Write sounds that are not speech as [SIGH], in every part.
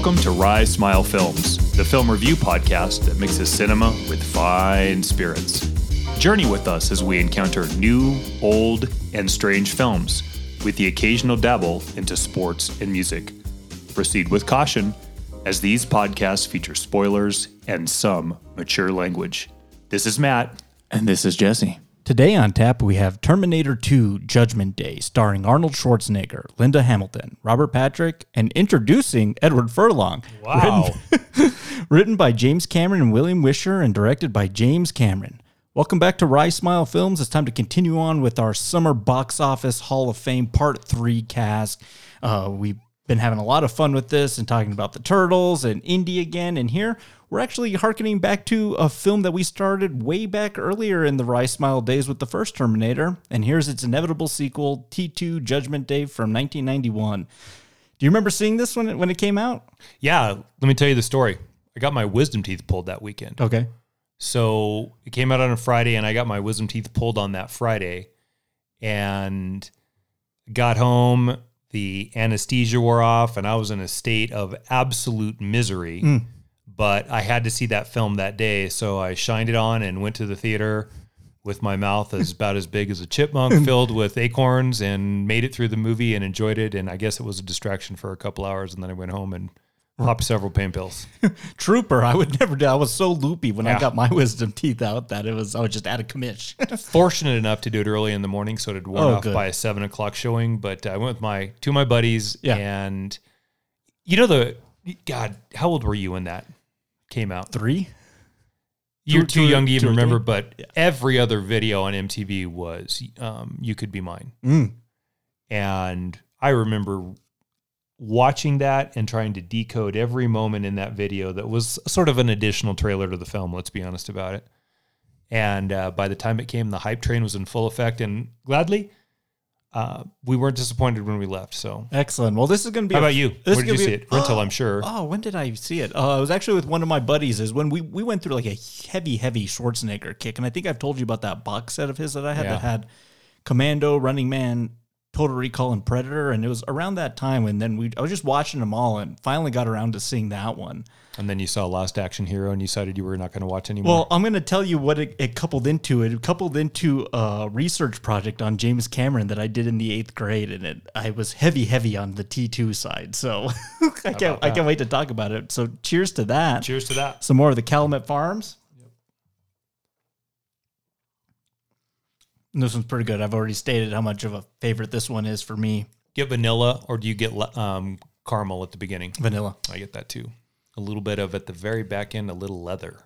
Welcome to Rise Smile Films, the film review podcast that mixes cinema with fine spirits. Journey with us as we encounter new, old, and strange films, with the occasional dabble into sports and music. Proceed with caution, as these podcasts feature spoilers and some mature language. This is Matt. And this is Jesse. Today on tap, we have Terminator 2 Judgment Day, starring Arnold Schwarzenegger, Linda Hamilton, Robert Patrick, and introducing Edward Furlong. Wow. Written, [LAUGHS] written by James Cameron and William Wisher, and directed by James Cameron. Welcome back to Rise Smile Films. It's time to continue on with our Summer Box Office Hall of Fame Part 3 cast. Uh, we've been having a lot of fun with this and talking about the Turtles and Indy again. And here we're actually harkening back to a film that we started way back earlier in the Rise Smile days with the first Terminator. And here's its inevitable sequel, T2 Judgment Day from 1991. Do you remember seeing this when it, when it came out? Yeah, let me tell you the story. I got my wisdom teeth pulled that weekend. Okay. So it came out on a Friday, and I got my wisdom teeth pulled on that Friday, and got home. The anesthesia wore off, and I was in a state of absolute misery. Mm. But I had to see that film that day, so I shined it on and went to the theater with my mouth as about as big as a chipmunk, [LAUGHS] filled with acorns, and made it through the movie and enjoyed it. And I guess it was a distraction for a couple hours, and then I went home and popped several pain pills. [LAUGHS] Trooper, I would never do. I was so loopy when Yeah. I got my [LAUGHS] wisdom teeth out that it was I was just out of commish. fortunate enough to do it early in the morning, so it had worn Oh, off good. by a seven o'clock showing. But I went with my two of my buddies, Yeah. and you know the God, how old were you in that came out? Three? You're too young to even remember, three? but every other video on MTV was um, "You Could Be Mine," Mm. and I remember watching that and trying to decode every moment in that video that was sort of an additional trailer to the film let's be honest about it and uh, by the time it came the hype train was in full effect and gladly uh, we weren't disappointed when we left so Excellent. Well, this is going to be. how a- about you this is where did you see it rental i'm [GASPS] sure Oh, when did I see it? Uh, I was actually with one of my buddies. Is when we we went through like a heavy, heavy Schwarzenegger kick, and I think I've told you about that box set of his that I had Yeah. that had Commando, Running Man, Total Recall, and Predator, and it was around that time. And then we I was just watching them all, and finally got around to seeing that one. and then you saw last action hero and you decided you were not going to watch anymore Well, I'm going to tell you what it, it coupled into. It coupled into a research project on James Cameron that I did in the eighth grade, and it I was heavy, heavy on the T2 side. So [LAUGHS] I can't I can't wait to talk about it. So cheers to that. cheers to that Some more of the Calumet Farms. This one's pretty good. I've already stated how much of a favorite this one is for me. get vanilla or do you get um, caramel at the beginning Vanilla. i get that too a little bit of at the very back end a little leather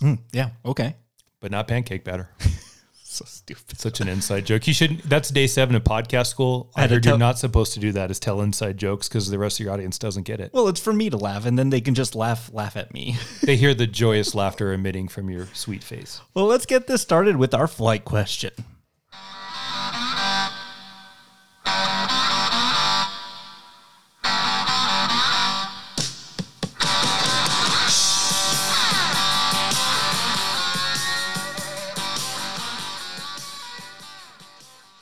Mm, yeah. Okay. but not pancake batter [LAUGHS] So stupid. Such an inside joke. You shouldn't. That's day seven of podcast school. I heard tell- you're not supposed to do that. Is tell inside jokes because the rest of your audience doesn't get it. Well, it's for me to laugh, and then they can just laugh laugh at me. [LAUGHS] They hear the joyous laughter emitting from your sweet face. Well, let's get this started with our flight question.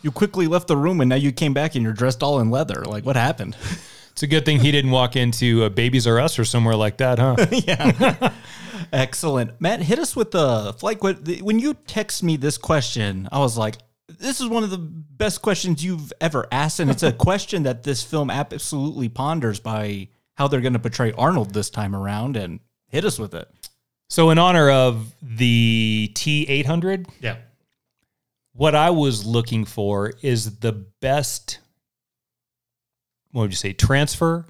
You quickly left the room and now you came back and you're dressed all in leather. Like, what happened? [LAUGHS] It's a good thing he didn't walk into uh, Babies R Us or somewhere like that, huh? [LAUGHS] yeah. [LAUGHS] Excellent. Matt, hit us with the flight question. When you text me this question, I was like, this is one of the best questions you've ever asked. And it's a question that this film absolutely ponders by how they're going to portray Arnold this time around. And hit us with it. so, in honor of the T800, Yeah. What I was looking for is the best. What would you say? Transfer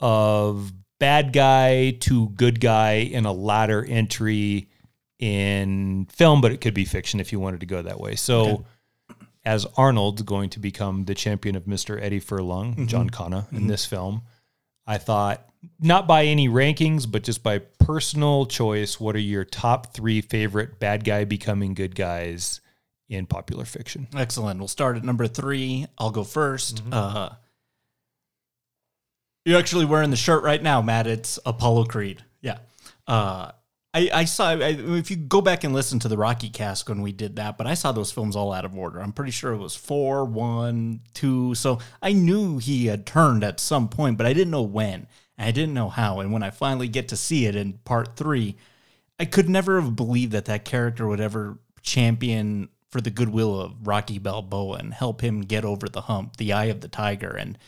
of bad guy to good guy in a latter entry in film, but it could be fiction if you wanted to go that way. So, as Arnold going to become the champion of Mr. Eddie Furlong, mm-hmm. John Connor, in mm-hmm. this film, I thought not by any rankings, but just by personal choice, what are your top three favorite bad guy becoming good guys in popular fiction? Excellent. We'll start at number three. I'll go 1st Uh, you're actually wearing the shirt right now, Matt. It's Apollo Creed. Yeah. Uh, I, I saw I, if you go back and listen to the Rocky cast when we did that, but I saw those films all out of order. I'm pretty sure it was four, one, two. So I knew he had turned at some point, but I didn't know when. And I didn't know how. And when I finally get to see it in part three, I could never have believed that that character would ever champion for the goodwill of Rocky Balboa and help him get over the hump, the eye of the tiger, and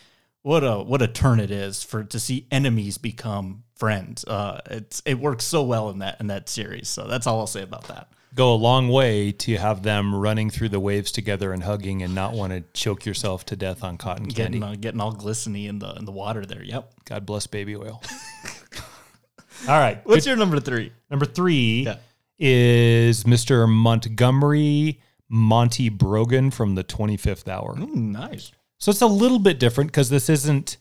what a what a turn it is for to see enemies become friends. Uh, it's it works so well in that in that series. So that's all I'll say about that. Go a long way to have them running through the waves together and hugging and not want to choke yourself to death on cotton candy. Getting uh, getting all glistening in the in the water there. Yep. God bless baby oil. [LAUGHS] All right. What's your number three? Number three Yeah. is Mr. Montgomery Monty Brogan from the 25th Hour. Nice. So it's a little bit different because this isn't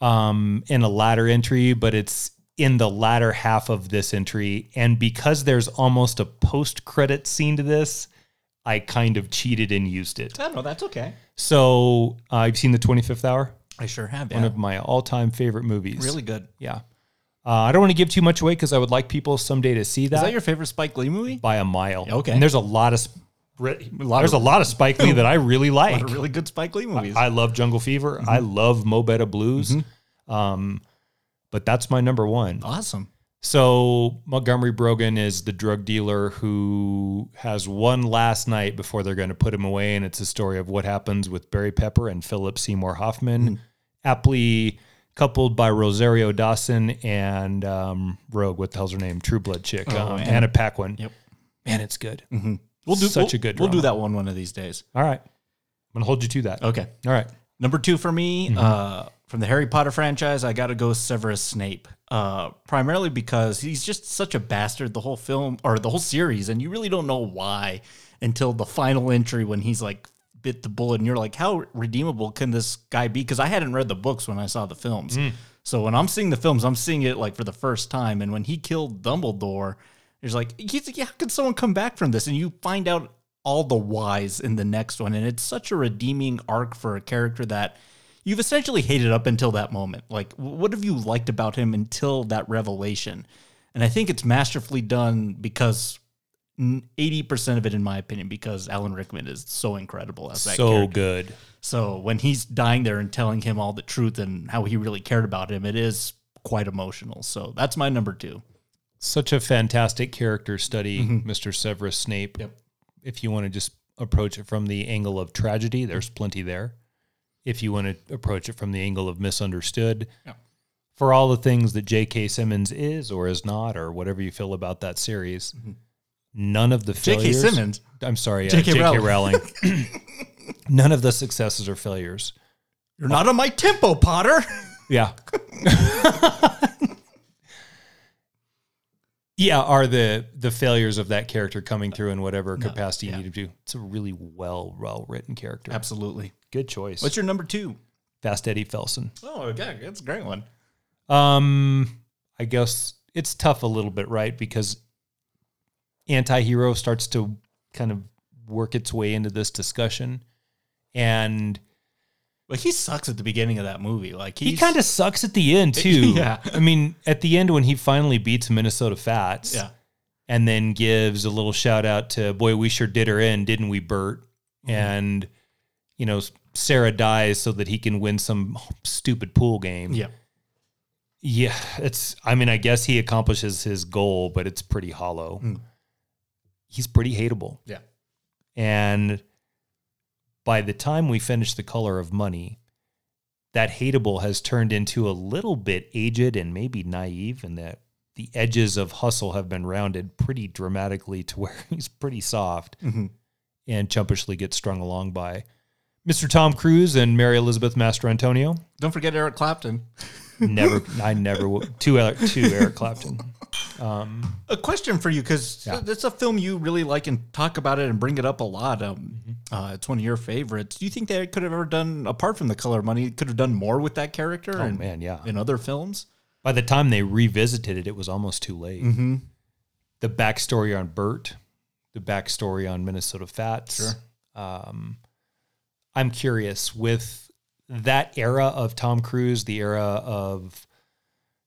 um, in a latter entry, but it's in the latter half of this entry. And because there's almost a post credit scene to this, I kind of cheated and used it. I don't know. That's okay. So uh, I've seen the 25th Hour, I sure have. one Yeah. of my all time favorite movies. really good. Yeah. Uh, I don't want to give too much away because I would like people someday to see that, Is that your favorite Spike Lee movie? by a mile. Okay. And there's a lot of re- lot there's of- a lot of Spike Lee that I really [LAUGHS] A like. lot of really good Spike Lee movies. I love Jungle Fever. I love Mo Better Blues. Um, but that's my number one. awesome. So Montgomery Brogan is the drug dealer who has one last night before they're going to put him away, and it's a story of what happens with Barry Pepper and Philip Seymour Hoffman, aptly coupled by Rosario Dawson and um, Rogue. What the hell's her name? True Blood chick, um, Anna- Anna Paquin. Yep. Man, it's good. We'll do Such we'll- a good We'll do that one one of these days. All right, I'm gonna hold you to that. Okay. All right. Number two for me, uh, from the Harry Potter franchise, I got to go Severus Snape. Uh, primarily because he's just such a bastard the whole film or the whole series, and you really don't know why until the final entry when he's like bit the bullet, and you're like, how redeemable can this guy be? Because I hadn't read the books when I saw the films, so when I'm seeing the films, I'm seeing it like for the first time. And when he killed Dumbledore, there's like, he's like, yeah, how could someone come back from this? And you find out all the whys in the next one. And it's such a redeeming arc for a character that you've essentially hated up until that moment. Like, what have you liked about him until that revelation? And I think it's masterfully done because 80% of it, in my opinion, because Alan Rickman is so incredible as that So character. good. So when he's dying there and telling him all the truth and how he really cared about him, it is quite emotional. So that's my number two. Such a fantastic character study, Mr. Severus Snape. Yep. If you want to just approach it from the angle of tragedy, there's plenty there. If you want to approach it from the angle of misunderstood, Yeah. for all the things that J.K. Simmons is or is not, or whatever you feel about that series, none of the J.K. Simmons. I'm sorry, uh, J.K. J.K. Rowling. Rowling. [LAUGHS] [LAUGHS] none of the successes or failures. You're not on my tempo, Potter. Yeah. [LAUGHS] yeah, are the the failures of that character coming through in whatever capacity you need to do. It's a really well well written character. Absolutely. Good choice. What's your number two? Fast Eddie Felson? Oh, okay. That's a great one. Um, I guess it's tough a little bit, right? Because anti-hero starts to kind of work its way into this discussion. And He sucks at the beginning of that movie. Like he kind of sucks at the end too. [LAUGHS] Yeah. I mean, at the end when he finally beats Minnesota Fats, yeah. and then gives a little shout out to boy, we sure did her in, didn't we, Bert? Mm-hmm. And you know, Sarah dies so that he can win some stupid pool game. Yeah. Yeah, it's. I mean, I guess he accomplishes his goal, but it's pretty hollow. Mm. He's pretty hateable, Yeah. and by the time we finish the color of money, that hateable has turned into a little bit aged and maybe naive, and that the edges of hustle have been rounded pretty dramatically to where [LAUGHS] he's pretty soft Mhm. and chumpishly gets strung along by Mr. Tom Cruise and Mary Elizabeth Mastrantonio. Don't forget Eric Clapton. Never, [LAUGHS] I never will. Two, Eric- two Eric Clapton. Um, A question for you because Yeah. it's a film you really like and talk about it and bring it up a lot. Um, Mm-hmm. uh, it's one of your favorites. Do you think they could have ever done, apart from the color of money, could have done more with that character? oh in, man, yeah. in other films? By the time they revisited it, it was almost too late. Mm-hmm. The backstory on Bert, the backstory on Minnesota Fats. Sure. Um, I'm curious with that era of Tom Cruise, the era of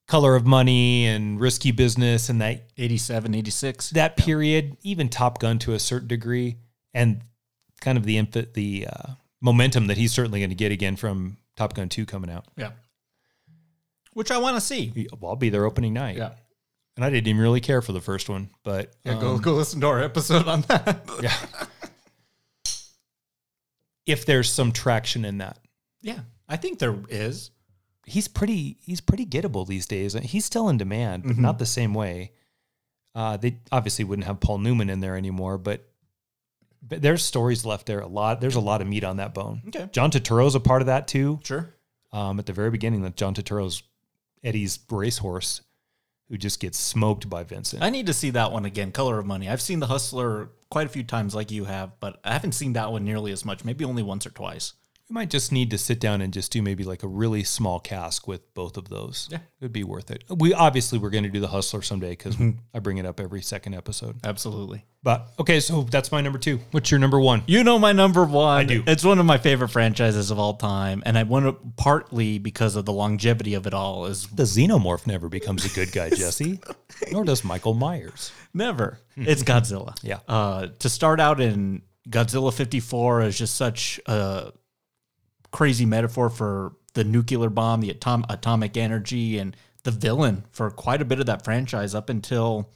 Color of Money and Risky Business and that 87, 86. that period, even Top Gun to a certain degree, and kind of the inf- the uh, momentum that he's certainly going to get again from Top Gun 2 coming out. Yeah. Which I want to see. Well, I'll be there opening night. Yeah. And I didn't even really care for the first one, but Yeah, go um, go listen to our episode on that. yeah. [LAUGHS] if there's some traction in that. yeah, I think there is. he's pretty he's pretty gettable these days. He's still in demand, but not the same way. Uh, they obviously wouldn't have Paul Newman in there anymore, but, but there's stories left there. A lot. There's a lot of meat on that bone. Okay. John Turturro's a part of that too. Sure. Um, at the very beginning, that John Turturro's Eddie's racehorse, who just gets smoked by Vincent. I need to see that one again. Color of Money. I've seen The Hustler quite a few times, like you have, but I haven't seen that one nearly as much. Maybe only once or twice. We might just need to sit down and just do maybe like a really small cask with both of those. Yeah. it'd be worth it. We obviously we're going to do the Hustler someday because I bring it up every second episode. Absolutely. But okay, so that's my number two. What's your number one? You know my number one. I do. It's one of my favorite franchises of all time, and I want to partly because of the longevity of it all. Is The Xenomorph never becomes a good guy, [LAUGHS] Jesse. Nor does Michael Myers. never. It's Godzilla. Yeah. Uh, to start out in Godzilla 54 is just such a crazy metaphor for the nuclear bomb, the atom- atomic energy, and the villain for quite a bit of that franchise up until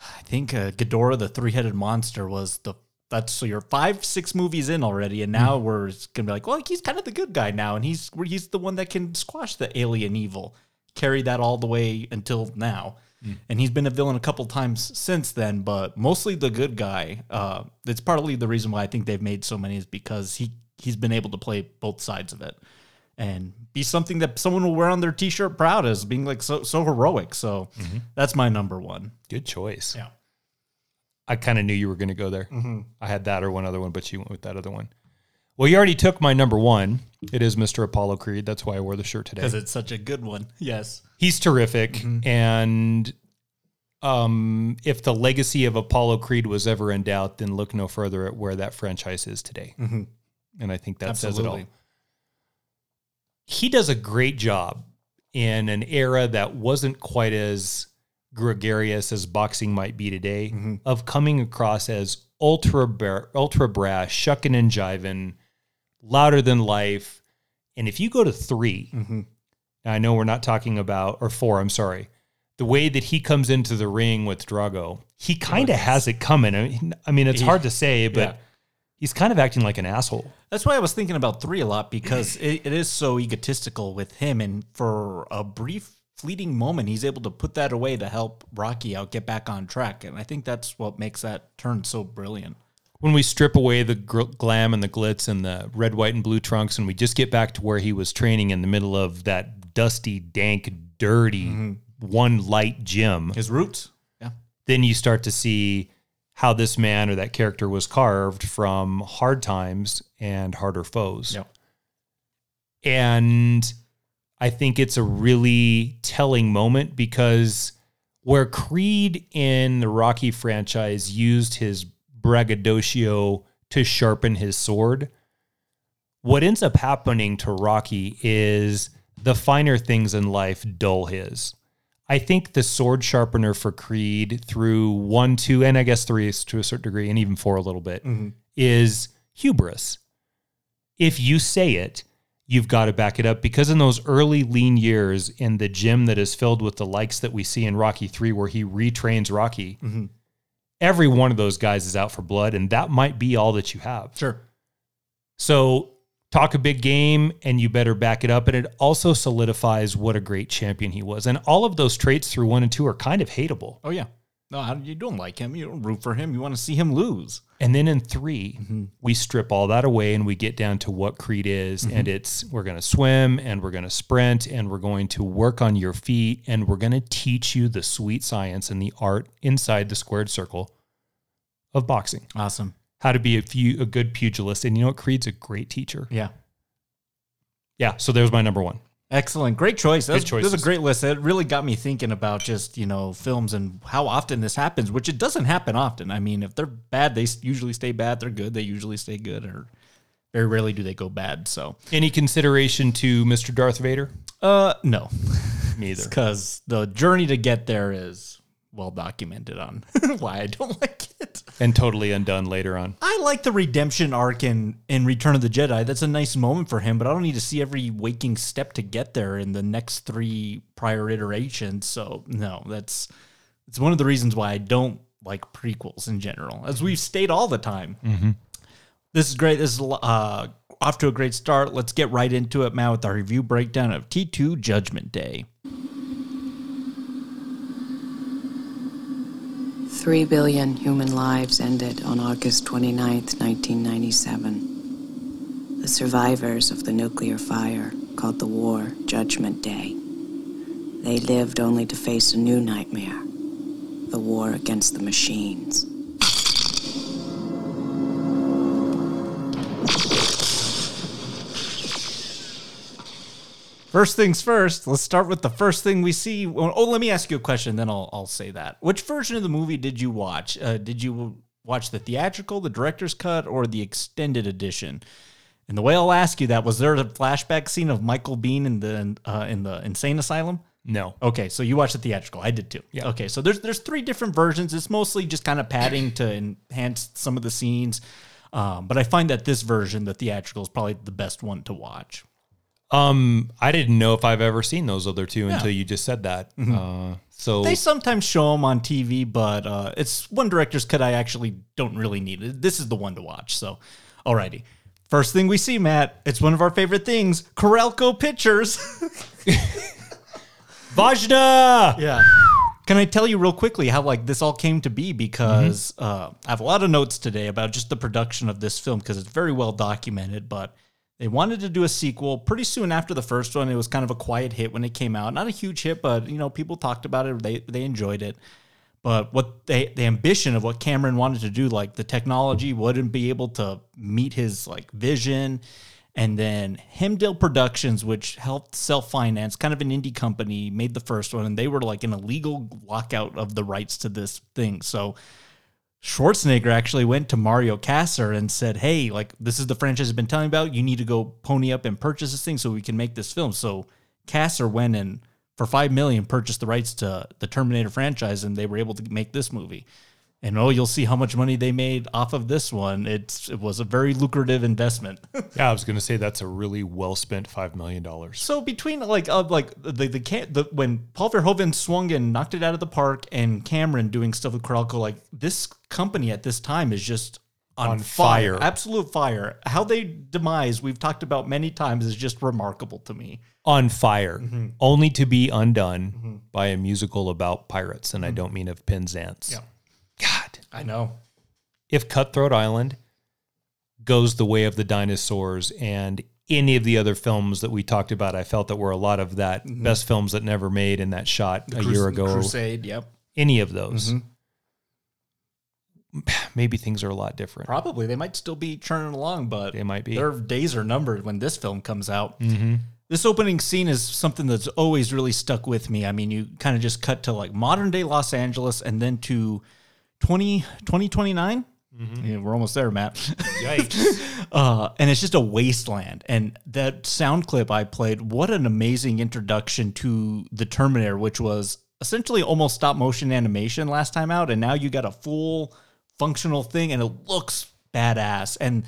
I think uh, Ghidorah, the three-headed monster, was the that's so you're five, six movies in already, and now we're gonna be like, well, he's kind of the good guy now, and he's he's the one that can squash the alien evil. Carry that all the way until now, and he's been a villain a couple times since then, but mostly the good guy. Uh, it's partly the reason why I think they've made so many is because he he's been able to play both sides of it and be something that someone will wear on their t-shirt proud as being like so so heroic. So mm-hmm. that's my number one. Good choice. Yeah. I kind of knew you were going to go there. Mm-hmm. I had that or one other one, but you went with that other one. Well, you already took my number one. It is Mr. Apollo Creed. That's why I wore the shirt today. Because it's such a good one. Yes. He's terrific. Mm-hmm. And um, if the legacy of Apollo Creed was ever in doubt, then look no further at where that franchise is today. And I think that says it all. He does a great job in an era that wasn't quite as gregarious as boxing might be today mm-hmm. of coming across as ultra bar- ultra brash, shucking and jiving, louder than life. And if you go to 3 mm-hmm. now I know we're not talking about or four. I'm sorry. The way that he comes into the ring with Drago, he kind of has it coming. I mean, I mean, it's hard to say, but Yeah. He's kind of acting like an asshole. That's why I was thinking about three a lot because it, it is so egotistical with him. And for a brief, fleeting moment, he's able to put that away to help Rocky out get back on track. And I think that's what makes that turn so brilliant. when we strip away the gr- glam and the glitz and the red, white, and blue trunks, and we just get back to where he was training in the middle of that dusty, dank, dirty, mm-hmm. one light gym, His roots. Yeah. then you start to see how this man or that character was carved from hard times and harder foes. Yep. And I think it's a really telling moment because where Creed in the Rocky franchise used his braggadocio to sharpen his sword, what ends up happening to Rocky is the finer things in life dull his. I think the sword sharpener for Creed through one, two, and I guess three is to a certain degree, and even four a little bit, mm-hmm. is hubris. If you say it, you've got to back it up because in those early lean years in the gym that is filled with the likes that we see in Rocky 3 where he retrains Rocky, mm-hmm. every one of those guys is out for blood and that might be all that you have. Sure. So talk a big game and you better back it up and it also solidifies what a great champion he was. And all of those traits through 1 and 2 are kind of hateable. Oh, yeah. No, how- you don't like him. You don't root for him. You want to see him lose. And then in 3, mm-hmm. we strip all that away and we get down to what Creed is mm-hmm. and it's we're going to swim and we're going to sprint and we're going to work on your feet and we're going to teach you the sweet science and the art inside the squared circle of boxing. Awesome. How to be a few a good pugilist and you know what Creed's a great teacher. Yeah. Yeah, so there's my number 1. Excellent. Great choice. That's, is a great list. It really got me thinking about just, you know, films and how often this happens, which it doesn't happen often. I mean, if they're bad, they usually stay bad. They're good, they usually stay good. Or very rarely do they go bad. So, Any consideration to Mr. Darth Vader? uh, no, neither. because [LAUGHS] the journey to get there is well documented on [LAUGHS] why I don't like it. And totally undone later on. I like the redemption arc in in Return of the Jedi. That's a nice moment for him, but I don't need to see every waking step to get there in the next three prior iterations. So no, that's it's one of the reasons why I don't like prequels in general, as we've stated all the time. This is great. This is uh, off to a great start. Let's get right into it, Matt, with our review breakdown of T2 Judgment Day. Three billion human lives ended on August 29, 1997. The survivors of the nuclear fire called the war Judgment Day. They lived only to face a new nightmare the war against the machines. First things first, let's start with the first thing we see. Oh, let me ask you a question, then I'll, I'll say that. Which version of the movie did you watch? Uh, did you watch the theatrical, the director's cut, or the extended edition? And the way I'll ask you that was there a flashback scene of Michael Biehn in the uh, in the insane asylum? No. Okay, so you watched the theatrical. I did too. Yeah. Okay, so there's there's three different versions. It's mostly just kind of padding to enhance some of the scenes, um, but I find that this version, the theatrical, is probably the best one to watch. Um, I didn't know if I've ever seen those other two until you just said that. Uh, so They sometimes show them on TV, but uh, it's one director's cut I actually don't really need. it. This is the one to watch. So, alrighty. First thing we see, Matt, it's one of our favorite things Carolco Pictures. [LAUGHS] Vajna. yeah. Can I tell you real quickly how like this all came to be? Because uh, I have a lot of notes today about just the production of this film because it's very well documented. But they wanted to do a sequel pretty soon after the first one. It was kind of a quiet hit when it came out, not a huge hit, but you know people talked about it. They they enjoyed it. But what they the ambition of what Cameron wanted to do, like the technology wouldn't be able to meet his like vision. And then Hemdale Productions, which helped self finance, kind of an indie company, made the first one, and they were like in a legal lockout of the rights to this thing. So Schwarzenegger actually went to Mario Kassar and said, "Hey, like this is the franchise I've been telling about. You need to go pony up and purchase this thing so we can make this film." So Kassar went and for five million purchased the rights to the Terminator franchise, and they were able to make this movie. And oh, you'll see how much money they made off of this one. It's it was a very lucrative investment. [LAUGHS] Yeah, I was going to say that's a really well spent $5 million. So between like uh, like the the, the when Paul Verhoeven swung and knocked it out of the park, and Cameron doing stuff with Carolco, like this company at this time is just on, On fire. fire. absolute fire. How they demise, we've talked about many times, is just remarkable to me. On fire, mm-hmm. only to be undone mm-hmm. by a musical about pirates. And I mm-hmm. don't mean of Penzance. Yeah. I know. if Cutthroat Island goes the way of the dinosaurs and any of the other films that we talked about, I felt that were a lot of that mm-hmm. best films that never made in that shot a year ago. Crusade. Yep. Any of those. Mm-hmm. [SIGHS] Maybe things are a lot different. Probably they might still be churning along, but They might be. their days are numbered when this film comes out. Mm-hmm. This opening scene is something that's always really stuck with me. I mean, you kind of just cut to like modern day Los Angeles and then to 20, 2029. Yeah, we're almost there, Matt. [LAUGHS] Yikes. [LAUGHS] uh, and it's just a wasteland. And that sound clip I played, what an amazing introduction to the Terminator, which was essentially almost stop motion animation last time out. And now you got a full functional thing and it looks badass. And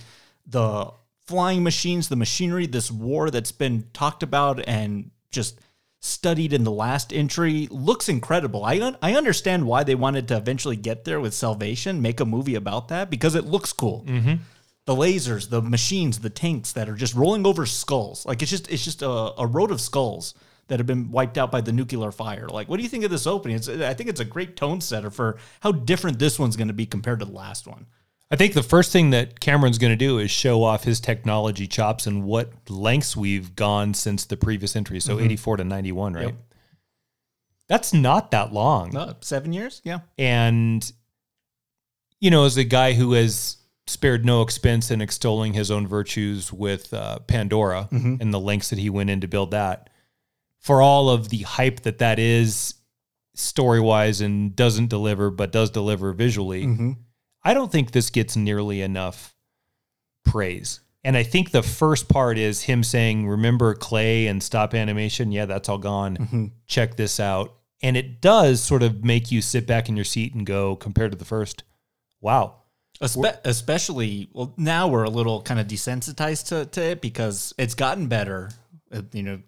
the flying machines, the machinery, this war that's been talked about and just studied in the last entry looks incredible. I un- I understand why they wanted to eventually get there with Salvation, make a movie about that because it looks cool. Mm-hmm. The lasers, the machines, the tanks that are just rolling over skulls. Like it's just it's just a, a road of skulls that have been wiped out by the nuclear fire. Like, what do you think of this opening? It's, I think it's a great tone setter for how different this one's going to be compared to the last one. I think the first thing that Cameron's going to do is show off his technology chops and what lengths we've gone since the previous entry. So 84 to 91, right? Yep. That's not that long. Uh, seven years, yeah. And, you know, as a guy who has spared no expense in extolling his own virtues with uh, Pandora and the lengths that he went in to build that, for all of the hype that that is story wise and doesn't deliver, but does deliver visually, I don't think this gets nearly enough praise. And I think the first part is him saying, Remember Clay and stop animation? Yeah, that's all gone. Mm-hmm. Check this out. And it does sort of make you sit back in your seat and go, compared to the first, wow. Espe- especially, well, now we're a little kind of desensitized to, to it because it's gotten better. You know,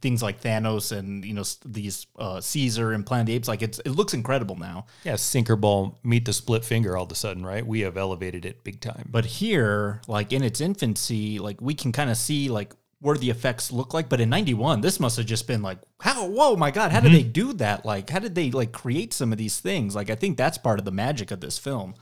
things like Thanos and you know these uh, Caesar and Planet of the Apes, like it's it looks incredible now. Yeah, sinker ball, meet the split finger all of a sudden, right? We have elevated it big time. But here, like in its infancy, like we can kind of see like where the effects look like. But in '91, this must have just been like, how? Whoa, my God! How did they do that? Like, how did they like create some of these things? Like, I think that's part of the magic of this film.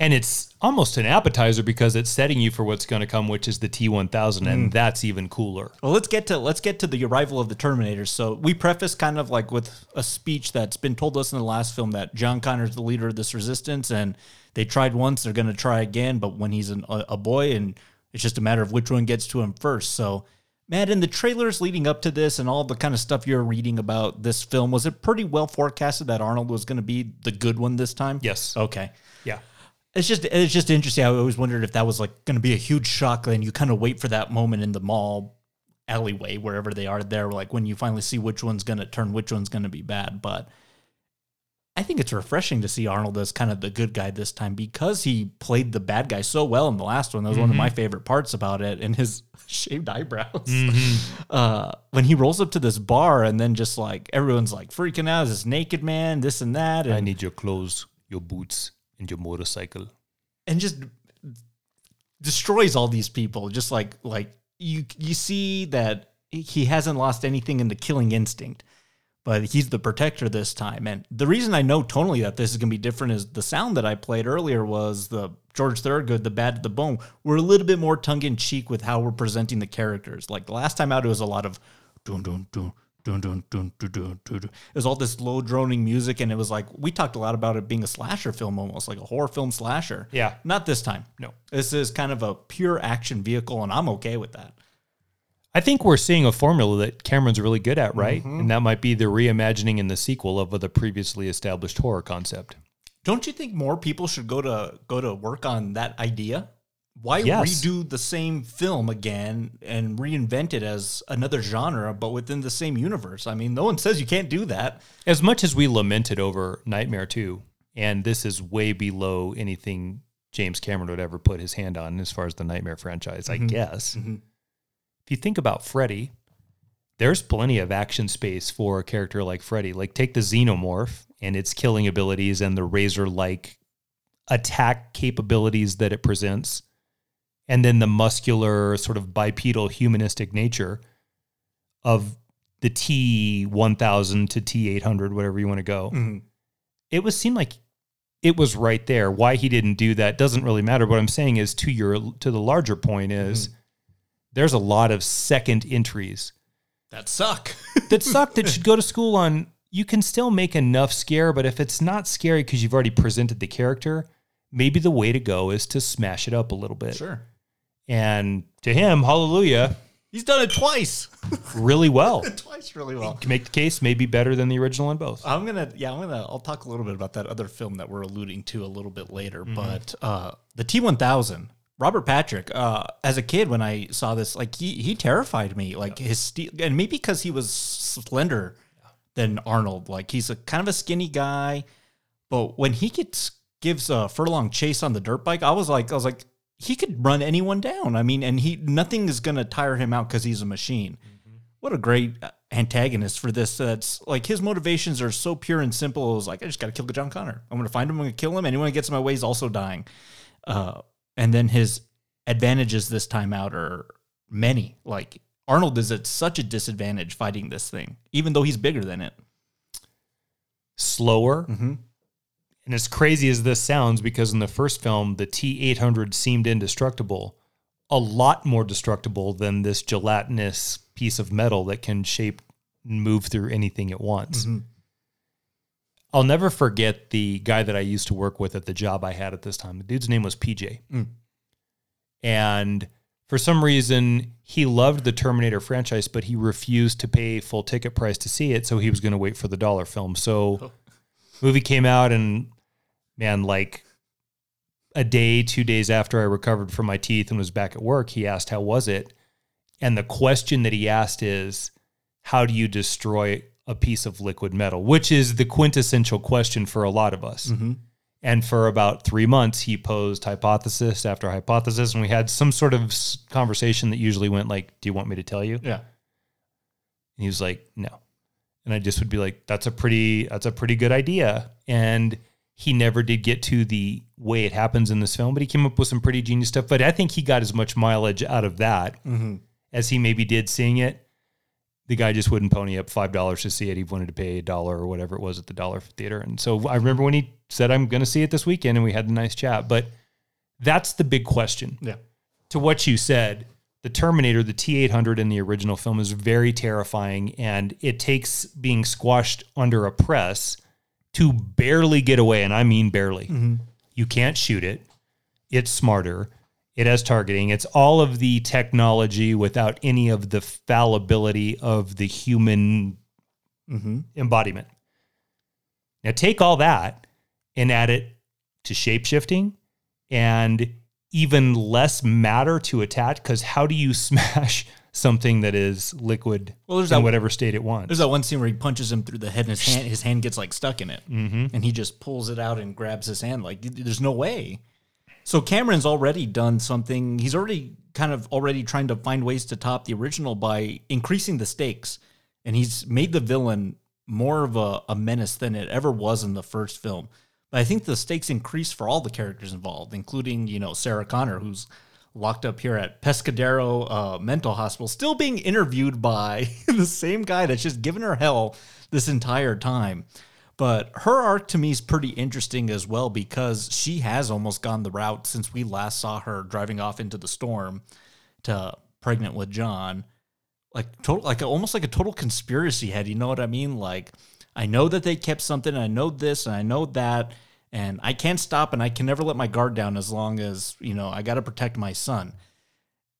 And it's almost an appetizer because it's setting you for what's going to come, which is the T1000, and mm. that's even cooler. Well, let's get to let's get to the arrival of the Terminators. So we preface kind of like with a speech that's been told us in the last film that John Connor's the leader of this resistance, and they tried once, they're going to try again, but when he's an, a, a boy, and it's just a matter of which one gets to him first. So, Matt, in the trailers leading up to this and all the kind of stuff you're reading about this film, was it pretty well forecasted that Arnold was going to be the good one this time? Yes. Okay. It's just it's just interesting. I always wondered if that was like going to be a huge shock. Then you kind of wait for that moment in the mall alleyway, wherever they are there, like when you finally see which one's going to turn, which one's going to be bad. But I think it's refreshing to see Arnold as kind of the good guy this time because he played the bad guy so well in the last one. That was one of my favorite parts about it, and his [LAUGHS] shaved eyebrows. [LAUGHS] Uh, when he rolls up to this bar, and then just like everyone's like freaking out, this naked man, this and that, and I need your clothes, your boots, and your motorcycle. and just destroys all these people. Just like like you you see that he hasn't lost anything in the killing instinct but he's the protector this time. And the reason i know tonally that this is going to be different is the sound that i played earlier was the george thorogood the bad to the bone we're a little bit more tongue-in-cheek with how we're presenting the characters. Like the last time out it was a lot of dun dun dun dun dun dun. It was all this low droning music, and it was like we talked a lot about it being a slasher film, almost like a horror film slasher. Yeah. Not this time. No. This is kind of a pure action vehicle, and I'm okay with that. I think we're seeing a formula that Cameron's really good at, right? Mm-hmm. And that might be the reimagining in the sequel of the previously established horror concept. Don't you think more people should go to go to work on that idea? Why Yes. redo the same film again and reinvent it as another genre, but within the same universe? I mean, no one says you can't do that. As much as we lamented over Nightmare 2, and this is way below anything James Cameron would ever put his hand on as far as the Nightmare franchise, I mm-hmm. guess. Mm-hmm. If you think about Freddy, there's plenty of action space for a character like Freddy. Like take the xenomorph and its killing abilities and the razor like attack capabilities that it presents, and then the muscular, sort of bipedal humanistic nature of the T1000 to T800, whatever you want to go. Mm-hmm. It was seemed like it was right there. Why he didn't do that doesn't really matter. What I'm saying is to your to the larger point is mm-hmm. there's a lot of second entries That suck. [LAUGHS] that suck that should go to school on you can still make enough scare, but if it's not scary because you've already presented the character, maybe the way to go is to smash it up a little bit. sure. And to him, hallelujah, He's done it twice. [LAUGHS] really well. [LAUGHS] twice really well. Can make the case maybe better than the original in both. I'm gonna yeah, I'm gonna I'll talk a little bit about that other film that we're alluding to a little bit later. But uh the T one thousand, Robert Patrick, uh, as a kid when I saw this, like he he terrified me. Like his steel and maybe because he was slender than Arnold. Like he's a kind of a skinny guy, but when he gets gives a furlong chase on the dirt bike, I was like, I was like, he could run anyone down. I mean, and he nothing is gonna tire him out because he's a machine. What a great uh, antagonist for this. That's like his motivations are so pure and simple. It was like I just got to kill John Connor. I'm gonna find him. I'm gonna kill him. Anyone who gets in my way is also dying. Uh, and then his advantages this time out are many. Like Arnold is at such a disadvantage fighting this thing, even though he's bigger than it. Slower. Mhm. And as crazy as this sounds, because in the first film, the T 800 seemed indestructible, a lot more destructible than this gelatinous piece of metal that can shape and move through anything it wants. Mm-hmm. I'll never forget the guy that I used to work with at the job I had at this time. The dude's name was PJ. Mm. And for some reason, he loved the Terminator franchise, but he refused to pay full ticket price to see it. So he was going to wait for the dollar film. So oh. movie came out and man, like a day, two days after I recovered from my teeth and was back at work, he asked, How was it? And the question that he asked is, How do you destroy a piece of liquid metal? Which is the quintessential question for a lot of us. Mm-hmm. And for about three months, he posed hypothesis after hypothesis. And we had some sort of conversation that usually went like, Do you want me to tell you? Yeah. And he was like, no. And I just would be like, that's a pretty, that's a pretty good idea. And he never did get to the way it happens in this film, but he came up with some pretty genius stuff. But I think he got as much mileage out of that mm-hmm. as he maybe did seeing it. The guy just wouldn't pony up five dollars to see it. He wanted to pay a dollar or whatever it was at the dollar theater. And so I remember when he said, "I'm going to see it this weekend," and we had a nice chat. But that's the big question Yeah. to what you said, the Terminator, the T 800 in the original film is very terrifying, and it takes being squashed under a press to barely get away. And I mean barely. Mm-hmm. You can't shoot it, it's smarter. It has targeting. It's all of the technology without any of the fallibility of the human mm-hmm. embodiment. Now take all that and add it to shape shifting and even less matter to attach because how do you [LAUGHS] smash something that is liquid Well, there's in that- whatever state it wants? There's that one scene where he punches him through the head, and his hand his hand gets like stuck in it, mm-hmm. and he just pulls it out and grabs his hand. Like, there's no way. So Cameron's already done something. He's already kind of already trying to find ways to top the original by increasing the stakes, and he's made the villain more of a, a menace than it ever was in the first film. But I think the stakes increase for all the characters involved, including you know Sarah Connor, who's locked up here at Pescadero uh, Mental Hospital, still being interviewed by [LAUGHS] the same guy that's just given her hell this entire time. But her arc to me is pretty interesting as well because she has almost gone the route since we last saw her driving off into the storm to pregnant with John. Like total like almost like a total conspiracy head, you know what I mean? Like I know that they kept something, I know this and I know that, and I can't stop and I can never let my guard down as long as, you know, I got to protect my son.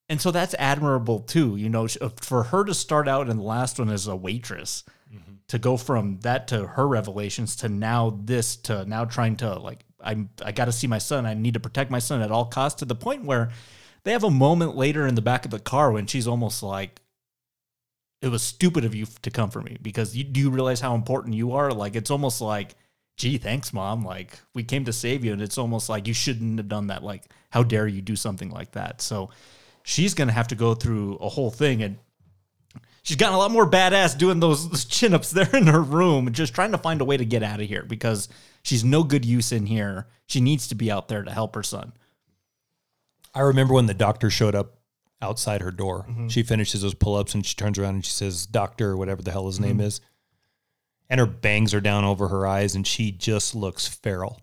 And so that's admirable too, you know, uh, for her to start out in the last one as a waitress mm-hmm. to go from that to her revelations to now this to now trying to like I'm I got to see my son. I need to protect my son at all costs to the point where they have a moment later in the back of the car when she's almost like it was stupid of you to come for me because you do you realize how important you are? Like it's almost like gee, thanks mom. Like we came to save you and it's almost like you shouldn't have done that. Like how dare you do something like that? So she's going to have to go through a whole thing and she's gotten a lot more badass doing those, chin ups there in her room, just trying to find a way to get out of here because she's no good use in here. She needs to be out there to help her son. I remember when the doctor showed up outside her door. Mm-hmm. She finishes those pull ups and she turns around and she says, Doctor, whatever the hell his name mm-hmm. is. And her bangs are down over her eyes and she just looks feral.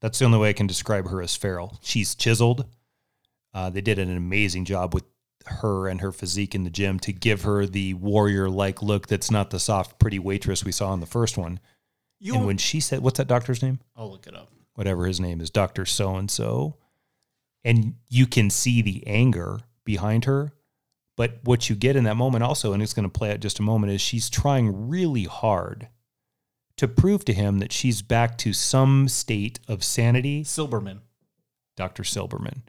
That's the only way I can describe her as feral. She's chiseled. Uh, they did an amazing job with her and her physique in the gym to give her the warrior like look that's not the soft, pretty waitress we saw in the first one. You, and when she said, What's that doctor's name? I'll look it up. whatever his name is, Dr. So and so. And you can see the anger behind her. But what you get in that moment also, and it's going to play out just a moment, is she's trying really hard to prove to him that she's back to some state of sanity. Silberman. Dr. Silberman.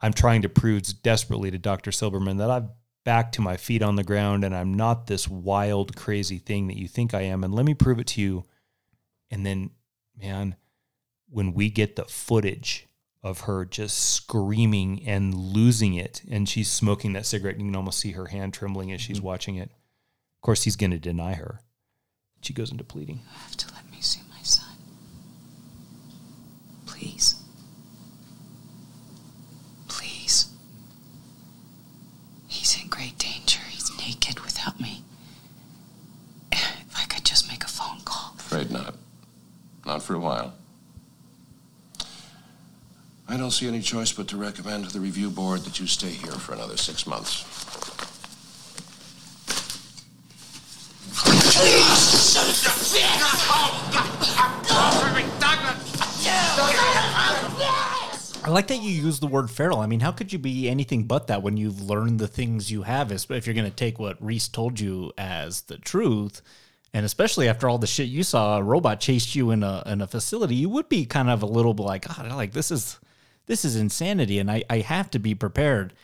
I'm trying to prove desperately to Dr. Silberman that I'm back to my feet on the ground and I'm not this wild, crazy thing that you think I am. And let me prove it to you. And then, man, when we get the footage of her just screaming and losing it, and she's smoking that cigarette, you can almost see her hand trembling as she's mm-hmm. watching it. Of course, he's going to deny her. She goes into pleading. You have to let me see my son. Please. Please. He's in great danger. He's naked without me. If I could just make a phone call. Afraid not. Not for a while. I don't see any choice but to recommend to the review board that you stay here for another six months. I like that you use the word feral. I mean, how could you be anything but that when you've learned the things you have? If if you're going to take what Reese told you as the truth, And especially after all the shit you saw, a robot chased you in a in a facility, you would be kind of a little bit like, God, like this is this is insanity, and I, I have to be prepared.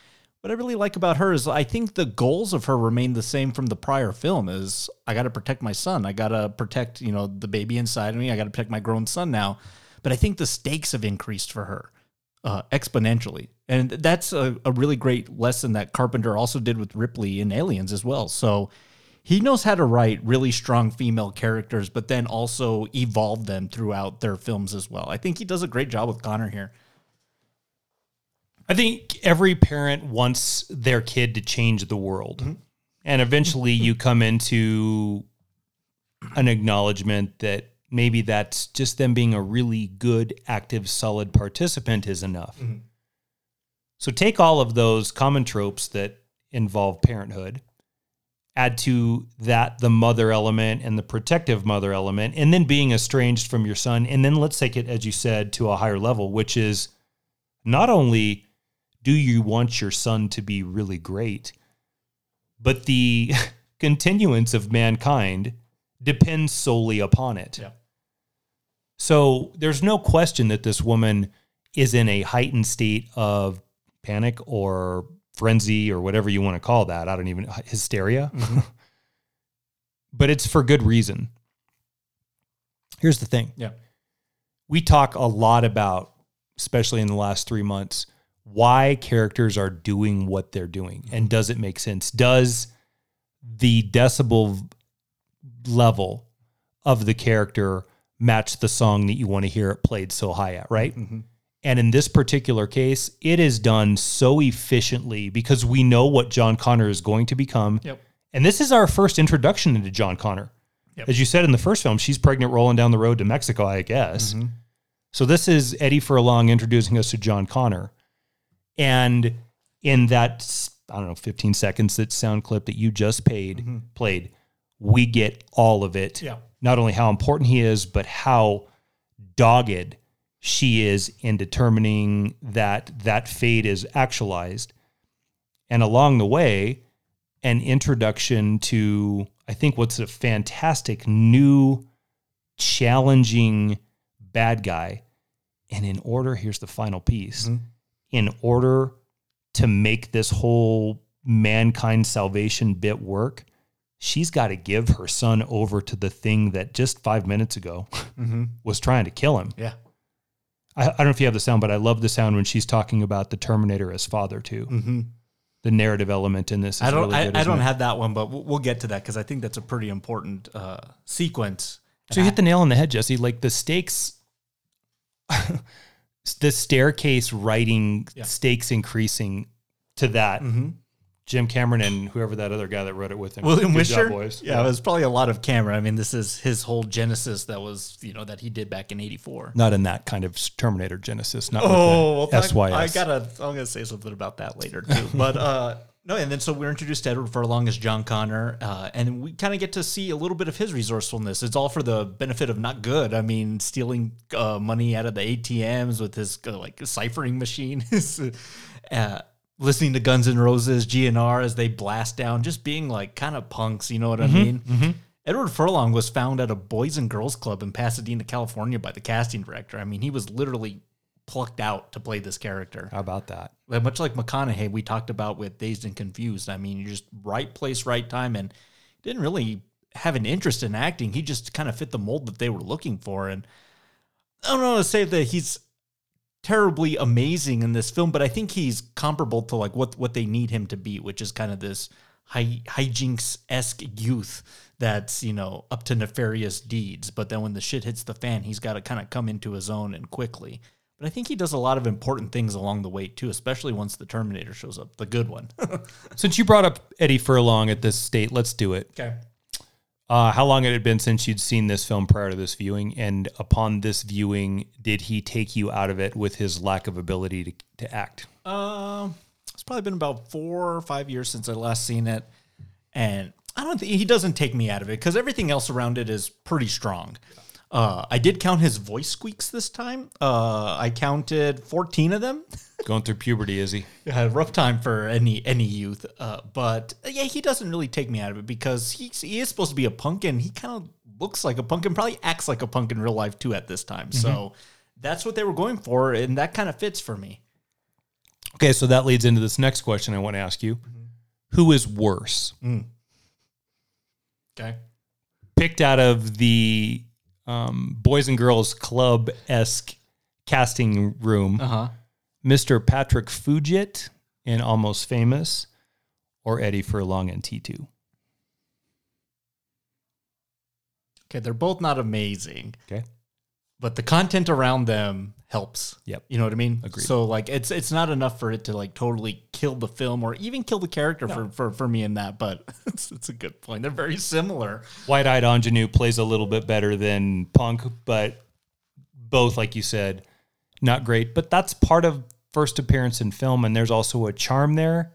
What I really like about her is I think the goals of her remain the same from the prior film is I gotta protect my son. I gotta protect, you know, the baby inside of me. I gotta protect my grown son now. But I think the stakes have increased for her uh, exponentially. And that's a, a really great lesson that Carpenter also did with Ripley in Aliens as well. So he knows how to write really strong female characters, but then also evolve them throughout their films as well. I think he does a great job with Connor here. I think every parent wants their kid to change the world. Mm-hmm. And eventually you come into an acknowledgement that maybe that's just them being a really good, active, solid participant is enough. Mm-hmm. So take all of those common tropes that involve parenthood, add to that the mother element and the protective mother element, and then being estranged from your son. And then let's take it, as you said, to a higher level, which is not only do you want your son to be really great, but the [LAUGHS] continuance of mankind depends solely upon it. Yeah. So there's no question that this woman is in a heightened state of panic or frenzy or whatever you want to call that. I don't even uh, hysteria. Mm-hmm. [LAUGHS] but it's for good reason. Here's the thing. Yeah. We talk a lot about, especially in the last three months, why characters are doing what they're doing. And does it make sense? Does the decibel level of the character match the song that you want to hear it played so high at, right? Mm-hmm. And in this particular case, it is done so efficiently because we know what John Connor is going to become. Yep. And this is our first introduction into John Connor. Yep. As you said in the first film, she's pregnant rolling down the road to Mexico, I guess. Mm-hmm. So this is Eddie Furlong introducing us to John Connor. And in that, I don't know, 15 seconds that sound clip that you just paid, mm-hmm. played, we get all of it. Yeah. Not only how important he is, but how dogged she is in determining that that fate is actualized. And along the way, an introduction to, I think, what's a fantastic new, challenging bad guy. And in order, here's the final piece mm-hmm. In order to make this whole mankind salvation bit work, she's got to give her son over to the thing that just five minutes ago [LAUGHS] was trying to kill him. Yeah. I, I don't know if you have the sound, but I love the sound when she's talking about the Terminator as father too. Mm-hmm. The narrative element in this is I don't. really I, good. I isn't don't it? have that one, but we'll, we'll get to that because I think that's a pretty important uh, sequence. So you hit the nail on the head, Jesse. Like the stakes, the staircase writing Yeah. stakes increasing to that. Mm-hmm. Jim Cameron and whoever that other guy that wrote it with him. William Good Wisher. boys. Yeah, it was probably a lot of camera. I mean, this is his whole genesis that was you know that he did back in '84. Not in that kind of Terminator Genisys. Not Oh, with the SYS. I, I gotta. I'm gonna say something about that later too. [LAUGHS] But uh, no, and then so we're introduced to Edward Furlong as John Connor, uh, and we kind of get to see a little bit of his resourcefulness. It's all for the benefit of not good. I mean, stealing uh, money out of the ATMs with his uh, like ciphering machine. [LAUGHS] Uh, listening to Guns N' Roses, GNR as they blast down, just being like kind of punks. You know what I mean? Edward Furlong was found at a Boys and Girls Club in Pasadena, California by the casting director. I mean, he was literally plucked out to play this character. How about that? Much like McConaughey, we talked about with Dazed and Confused. I mean, you just right place, right time, and didn't really have an interest in acting. He just kind of fit the mold that they were looking for. And I don't know to say that he's terribly amazing in this film, but I think he's comparable to like what what they need him to be, which is kind of this high hijinks esque youth that's you know up to nefarious deeds. But then when the shit hits the fan, he's got to kind of come into his own and quickly. But I think he does a lot of important things along the way too, especially once the Terminator shows up, the good one. [LAUGHS] Since you brought up Eddie Furlong at this state, let's do it. okay. Uh, how long had it been since you'd seen this film prior to this viewing? And upon this viewing, did he take you out of it with his lack of ability to, to act? Um, it's probably been about four or five years since I last seen it, and I don't think he doesn't take me out of it because everything else around it is pretty strong. Uh, I did count his voice squeaks this time. Uh, I counted 14 of them. [LAUGHS] Going through puberty, is he? Yeah, rough time for any any youth. Uh, but yeah, he doesn't really take me out of it because he he is supposed to be a punk and he kind of looks like a punk and probably acts like a punk in real life too at this time. So that's what they were going for, and that kind of fits for me. Okay, so that leads into this next question I want to ask you. Who is worse? Okay. Picked out of the um, Boys and Girls Club esque casting room, Uh huh. Mr. Patrick Fugit in Almost Famous or Eddie Furlong in T2? Okay, they're both not amazing, Okay. but the content around them helps. Yep. You know what I mean? Agreed. So like it's it's not enough for it to like totally kill the film or even kill the character for, for for me in that, but [LAUGHS] it's, it's a good point. They're very similar. White Eyed Ingenue plays a little bit better than Punk, but both, like you said, not great. But that's part of first appearance in film, and there's also a charm there.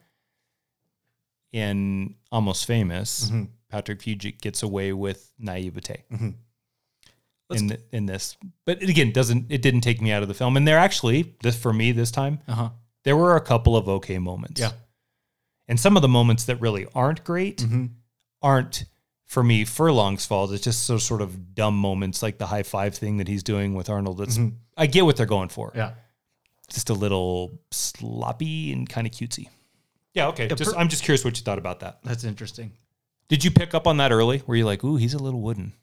In Almost Famous, mm-hmm. Patrick Fugit gets away with naivete in th- in this, but it, again, doesn't it didn't take me out of the film. And there actually, this for me this time, Uh-huh. there were a couple of okay moments. Yeah. And some of the moments that really aren't great Mm-hmm. aren't for me Furlong's fault. It's just so sort of dumb moments like the high five thing that he's doing with Arnold. It's I get what they're going for. Mm-hmm. Yeah. Just a little sloppy and kind of cutesy. Yeah, okay. just I'm just curious what you thought about that. That's interesting. Did you pick up on that early? Were you like, ooh, he's a little wooden?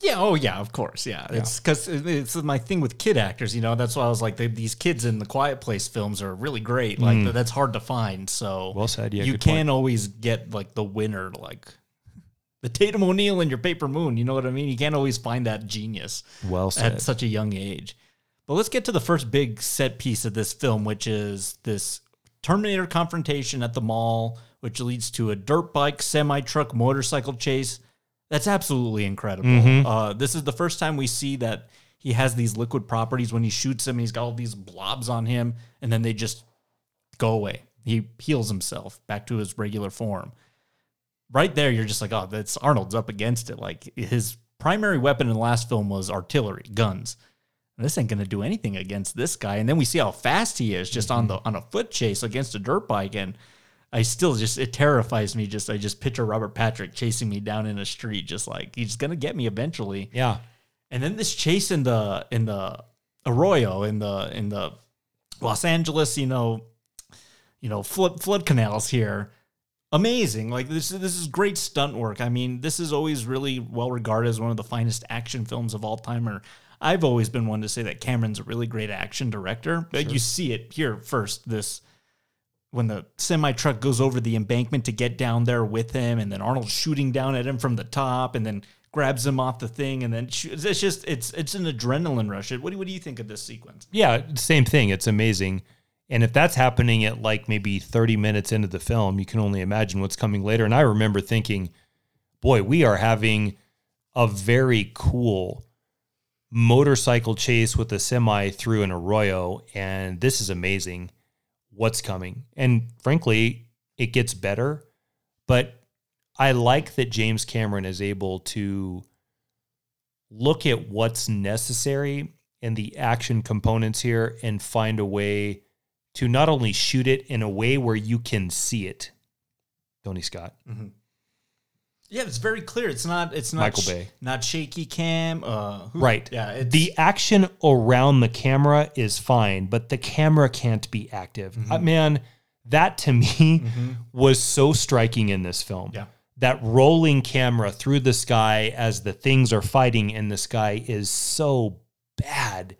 Yeah. Oh, yeah. Of course. Yeah. It's because it's my thing with kid actors. You know, that's why I was like, they, these kids in the Quiet Place films are really great. Like mm. that's hard to find. So Well said. Yeah, you good can't always get like the winner, like [LAUGHS] the Tatum O'Neal in your Paper Moon. You know what I mean? You can't always find that genius. Well said. at such a young age. But let's get to the first big set piece of this film, which is this Terminator confrontation at the mall, which leads to a dirt bike, semi truck, motorcycle chase. That's absolutely incredible. Uh, this is the first time we see that he has these liquid properties when he shoots him. He's got all these blobs on him, and then they just go away. He heals himself back to his regular form. Right there, you're just like, oh, that's Arnold's up against it. Like his primary weapon in the last film was artillery, guns. This ain't gonna do anything against this guy. And then we see how fast he is just on the on a foot chase against a dirt bike. And I still just it terrifies me. Just I just picture Robert Patrick chasing me down in a street, just like he's gonna get me eventually. Yeah. And then this chase in the in the Arroyo in the in the Los Angeles, you know, you know, flood flood canals here. Amazing. Like this this is great stunt work. I mean, this is always really well regarded as one of the finest action films of all time or I've always been one to say that Cameron's a really great action director. But you see it here first this when the semi truck goes over the embankment to get down there with him, and then Arnold shooting down at him from the top, and then grabs him off the thing, and then shoots. it's just it's it's an adrenaline rush. What do what do you think of this sequence? Yeah, same thing. It's amazing. And if that's happening at like maybe 30 minutes into the film, you can only imagine what's coming later. And I remember thinking, boy, we are having a very cool motorcycle chase with a semi through an arroyo. And this is amazing what's coming. And frankly, it gets better. But I like that James Cameron is able to look at what's necessary and the action components here and find a way to not only shoot it in a way where you can see it. Tony Scott. Mm-hmm. Yeah, it's very clear. It's not it's not Michael Bay. not shaky cam. Uh, who- Right. Yeah. It's, the action around the camera is fine, but the camera can't be active. Uh, man, that to me was so striking in this film. Yeah. That rolling camera through the sky as the things are fighting in the sky is so bad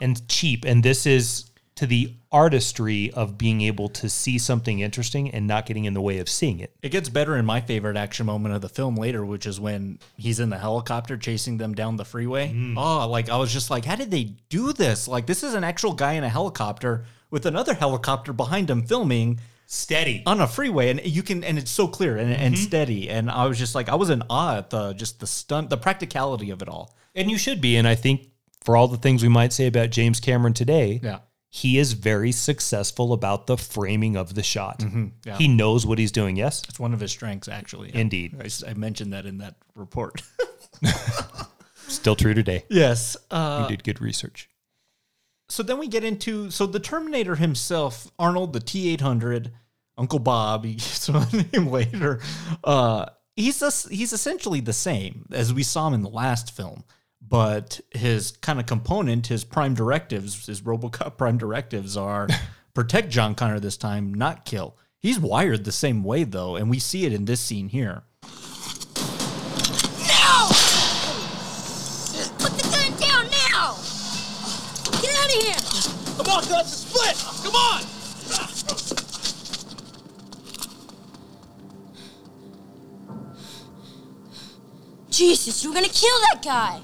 and cheap. And this is to the artistry of being able to see something interesting and not getting in the way of seeing it. It gets better in my favorite action moment of the film later, which is when he's in the helicopter chasing them down the freeway. Mm. Oh, like I was just like, how did they do this? Like, this is an actual guy in a helicopter with another helicopter behind him filming Steady. on a freeway, and you can, and it's so clear and, and mm-hmm. steady. And I was just like, I was in awe at the just the stunt, the practicality of it all. And you should be. And I think for all the things we might say about James Cameron today, Yeah. He is very successful about the framing of the shot. Mm-hmm. yeah. He knows what he's doing. Yes. It's one of his strengths, actually. Indeed. I mentioned that in that report. [LAUGHS] Still true today. Yes. Uh, You did good research. so then we get into so the Terminator himself, Arnold, the T eight hundred, Uncle Bob. He [LAUGHS] gets a name later. Uh, he's a, he's essentially the same as we saw him in the last film, but his kind of component, his prime directives, his RoboCop [LAUGHS] prime directives are [LAUGHS] protect John Connor this time, not kill. He's wired the same way though, and we see it in this scene here. Now! Put the gun down now! Get out of here! Come on, guys, split! Come on! Jesus, you're gonna kill that guy!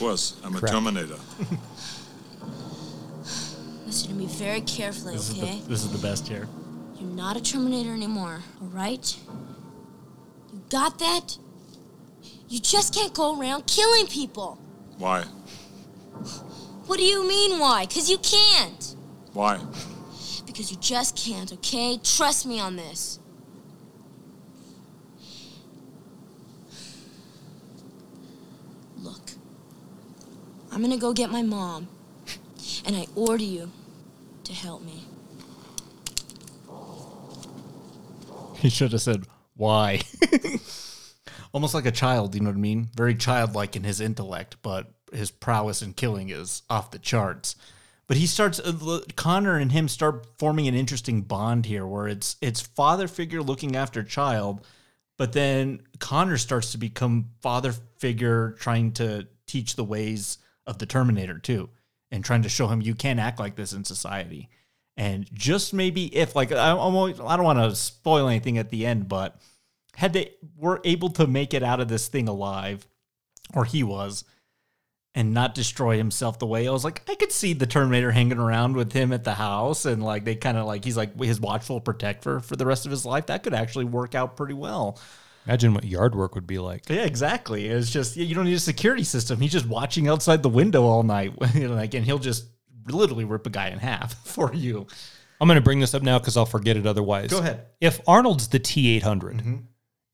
Of course, I'm a Terminator. [LAUGHS] Listen to me very carefully, This okay? is the this is the best here. You're not a Terminator anymore, alright? You got that? You just can't go around killing people. Why? What do you mean, why? Because you can't. Why? Because you just can't, okay? Trust me on this. Look, I'm gonna go get my mom, and I order you to help me. He should have said, why? [LAUGHS] Almost like a child, you know what I mean? Very childlike in his intellect, but his prowess in killing is off the charts. But he starts, uh, Connor and him start forming an interesting bond here where it's it's father figure looking after child, but then Connor starts to become father figure trying to teach the ways of the Terminator too, and trying to show him you can't act like this in society. And just maybe if like I, I'm I don't want to spoil anything at the end, but had they were able to make it out of this thing alive, or he was, and not destroy himself the way I was like, I could see the Terminator hanging around with him at the house, and like they kind of like he's like his watchful protector for the rest of his life. That could actually work out pretty well. Imagine what yard work would be like. Yeah, exactly. It's just you don't need a security system. He's just watching outside the window all night, [LAUGHS] You know, like, and he'll just literally rip a guy in half [LAUGHS] for you. I'm going to bring this up now because I'll forget it otherwise. Go ahead. If Arnold's the T 800 mm-hmm.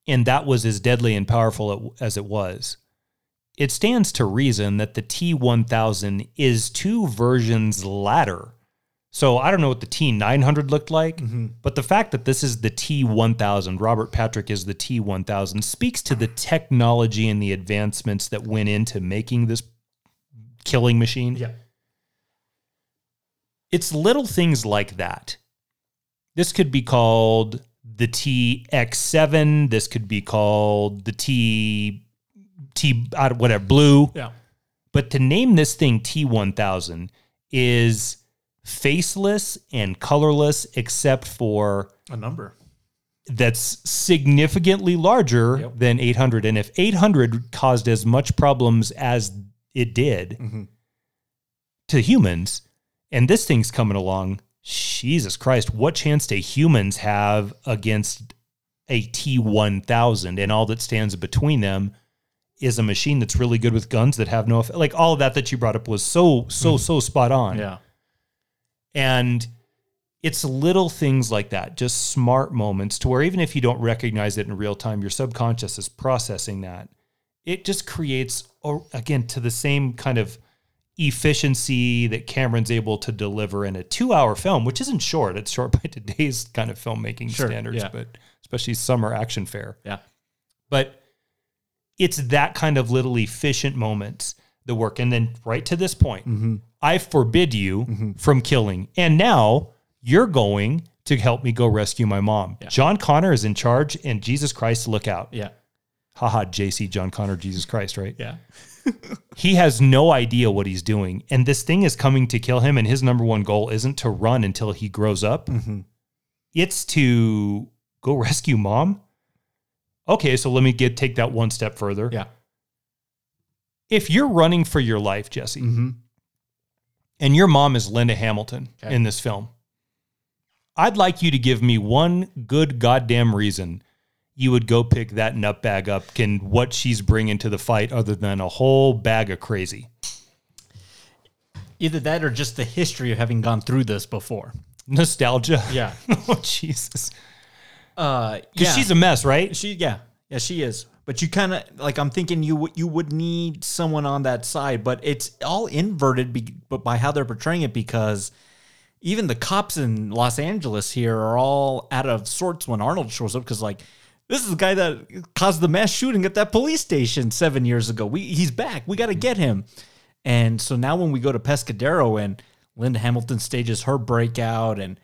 and that was as deadly and powerful as it was, it stands to reason that the T 1000 is two versions latter. So I don't know what the T 900 looked like, mm-hmm. but the fact that this is the T 1000, Robert Patrick is the T 1000, speaks to the technology and the advancements that went into making this killing machine. Yeah. It's little things like that. This could be called the TX7. This could be called the T don't- whatever blue. Yeah. But to name this thing T1000 is faceless and colorless except for A number. that's significantly larger Yep. than 800 and if 800 caused as much problems as it did Mhm. to humans and this thing's coming along jesus christ what chance do humans have against a t1000 and all that stands between them is a machine that's really good with guns that have no effect like all of that that you brought up was so so so spot on Yeah. And it's little things like that, just smart moments to where even if you don't recognize it in real time, your subconscious is processing that. It just creates, again, to the same kind of efficiency that Cameron's able to deliver in a two hour film, which isn't short. It's short by [LAUGHS] today's kind of filmmaking Sure, standards, yeah. but especially summer action fare. Yeah. But it's that kind of little efficient moments that work. And then right to this point, Mm-hmm. I forbid you from killing. And now you're going to help me go rescue my mom. John Connor is in charge, and Jesus Christ, look out. Yeah. Haha, JC, John Connor, Jesus Christ, right? Yeah. [LAUGHS] He has no idea what he's doing. And this thing is coming to kill him. And his number one goal isn't to run until he grows up, it's to go [LAUGHS] rescue mom. Okay, so let me get take that one step further. Yeah. If you're running for your life, Jesse, Mm-hmm. and your mom is Linda Hamilton Okay. in this film, I'd like you to give me one good goddamn reason you would go pick that nutbag up and what she's bringing to the fight other than a whole bag of crazy. Either that or just the history of having gone through this before. Nostalgia. Yeah. [LAUGHS] oh, Jesus. Uh, Because yeah. she's a mess, right? she yeah yeah she is But you kind of like I'm thinking you you would need someone on that side, but it's all inverted, be, but by how they're portraying it because even the cops in Los Angeles here are all out of sorts when Arnold shows up because like this is the guy that caused the mass shooting at that police station seven years ago. We he's back. We got to get him. And so now when we go to Pescadero and Linda Hamilton stages her breakout and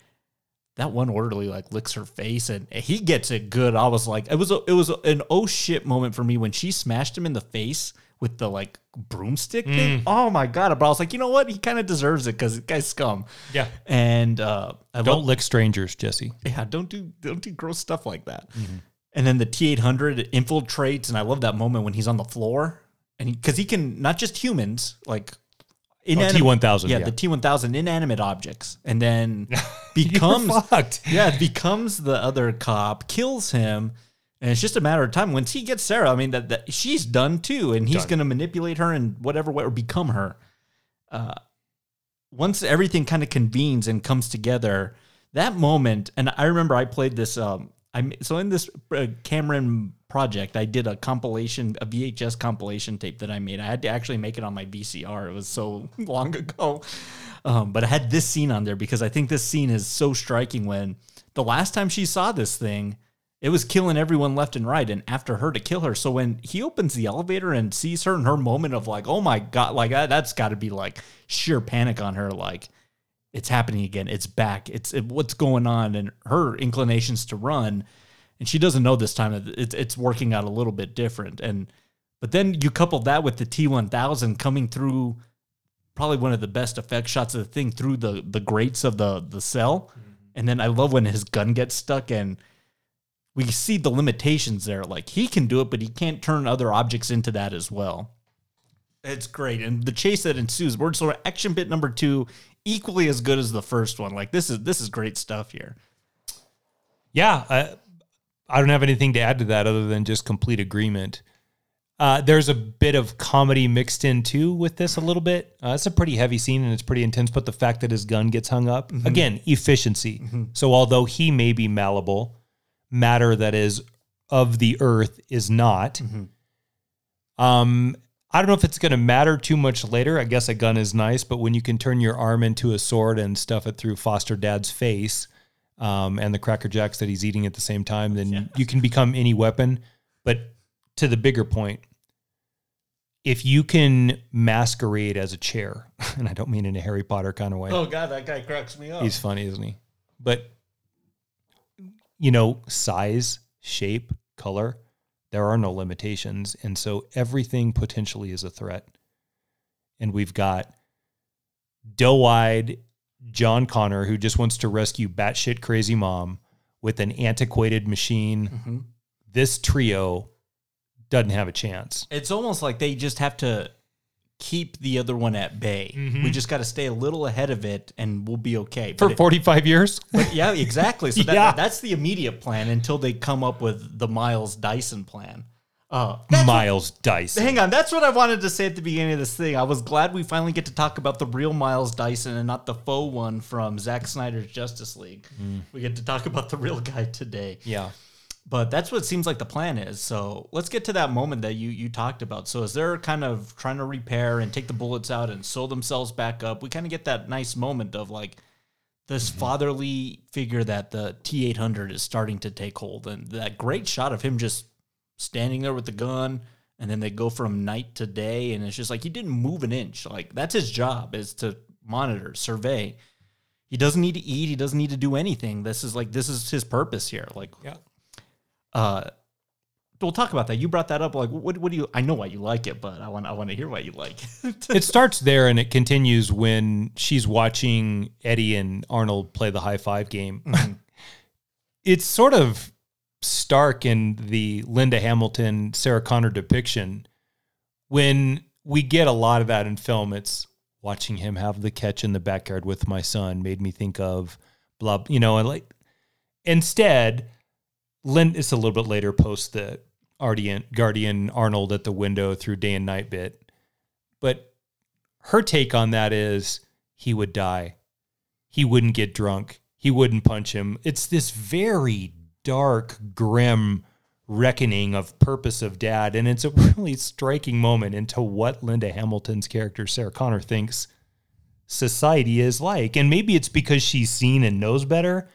that one orderly like licks her face and he gets it good. I was like, it was a, it was an oh shit moment for me when she smashed him in the face with the like broomstick thing. Oh my god! But I was like, you know what? He kind of deserves it because the guy's scum. Yeah. And uh, I Don't love, lick strangers, Jesse. yeah, don't do don't do gross stuff like that. And then the T eight hundred infiltrates, and I love that moment when he's on the floor, and because he, can not just humans like. T1000, yeah, yeah. the T one thousand inanimate objects, and then [LAUGHS] becomes fucked. yeah, it becomes the other cop, kills him, and it's just a matter of time. Once he gets Sarah, I mean that, that she's done too, and he's Done. going to manipulate her and whatever way or become her. Uh, once everything kind of convenes and comes together, that moment, and I remember I played this. Um, I so in this uh, Cameron project, I did a compilation, a VHS compilation tape that I made. I had to actually make it on my VCR. It was so [LAUGHS] long ago, um, but I had this scene on there because I think this scene is so striking. When the last time she saw this thing, it was killing everyone left and right, and after her to kill her. So when he opens the elevator and sees her in her moment of like, oh my god, like that, that's got to be like sheer panic on her, like it's happening again. It's back. It's it, what's going on, and her inclinations to run, and she doesn't know this time that it's it's working out a little bit different. And but then you couple that with the T one thousand coming through, probably one of the best effect shots of the thing through the the grates of the the cell, mm-hmm. and then I love when his gun gets stuck and. We see the limitations there. Like he can do it, but he can't turn other objects into that as well. It's great, and the chase that ensues. Word sort of action bit number two, equally as good as the first one. Like this is this is great stuff here. Yeah, I, I don't have anything to add to that other than just complete agreement. Uh, there's a bit of comedy mixed in too with this a little bit. Uh, it's a pretty heavy scene and it's pretty intense, but the fact that his gun gets hung up again, efficiency. So although he may be malleable, matter that is of the earth is not. Um, I don't know if it's going to matter too much later. I guess a gun is nice, but when you can turn your arm into a sword and stuff it through foster dad's face, um, and the cracker jacks that he's eating at the same time, then you can become any weapon. But to the bigger point, if you can masquerade as a chair, [LAUGHS] and I don't mean in a Harry Potter kind of way, Oh god, that guy cracks me up. he's funny, isn't he? But you know, size, shape, color, there are no limitations, and so everything potentially is a threat. And we've got doe-eyed John Connor who just wants to rescue batshit crazy mom with an antiquated machine. Mm-hmm. This trio doesn't have a chance. It's almost like they just have to keep the other one at bay. We mm-hmm. just got to stay a little ahead of it, and we'll be okay. For But it- 45 years? [LAUGHS] but yeah, exactly. So that, [LAUGHS] Yeah. that's the immediate plan until they come up with the Miles Dyson plan. Uh, Miles Dyson. Hang on, that's what I wanted to say at the beginning of this thing. I was glad we finally get to talk about the real Miles Dyson and not the faux one from Zack Snyder's Justice League. We get to talk about the real guy today. Yeah. But that's what it seems like the plan is. So let's get to that moment that you you talked about. So as they're kind of trying to repair and take the bullets out and sew themselves back up, we kind of get that nice moment of like this fatherly figure that the T eight hundred is starting to take hold, and that great shot of him just standing there with the gun, and then they go from night to day, and it's just like he didn't move an inch. Like that's his job is to monitor, survey. He doesn't need to eat. He doesn't need to do anything. This is like this is his purpose here. Like Yeah. uh we'll talk about that. You brought that up. Like, what? What do you? I know why you like it, but I want. I want to hear why you like it. it starts there and it continues when she's watching Eddie and Arnold play the high five game. [LAUGHS] it's sort of stark in the Linda Hamilton, Sarah Connor depiction. When we get a lot of that in film, it's watching him have the catch in the backyard with my son made me think of blah, you know, and like instead, Lynn, it's a little bit later post the Guardian, Guardian Arnold at the window through day and night bit. But her take on that is he would die. He wouldn't get drunk. He wouldn't punch him. It's this very dark, grim reckoning of purpose of dad. And it's a [LAUGHS] really striking moment into what Linda Hamilton's character, Sarah Connor, thinks society is like. And maybe it's because she's seen and knows better.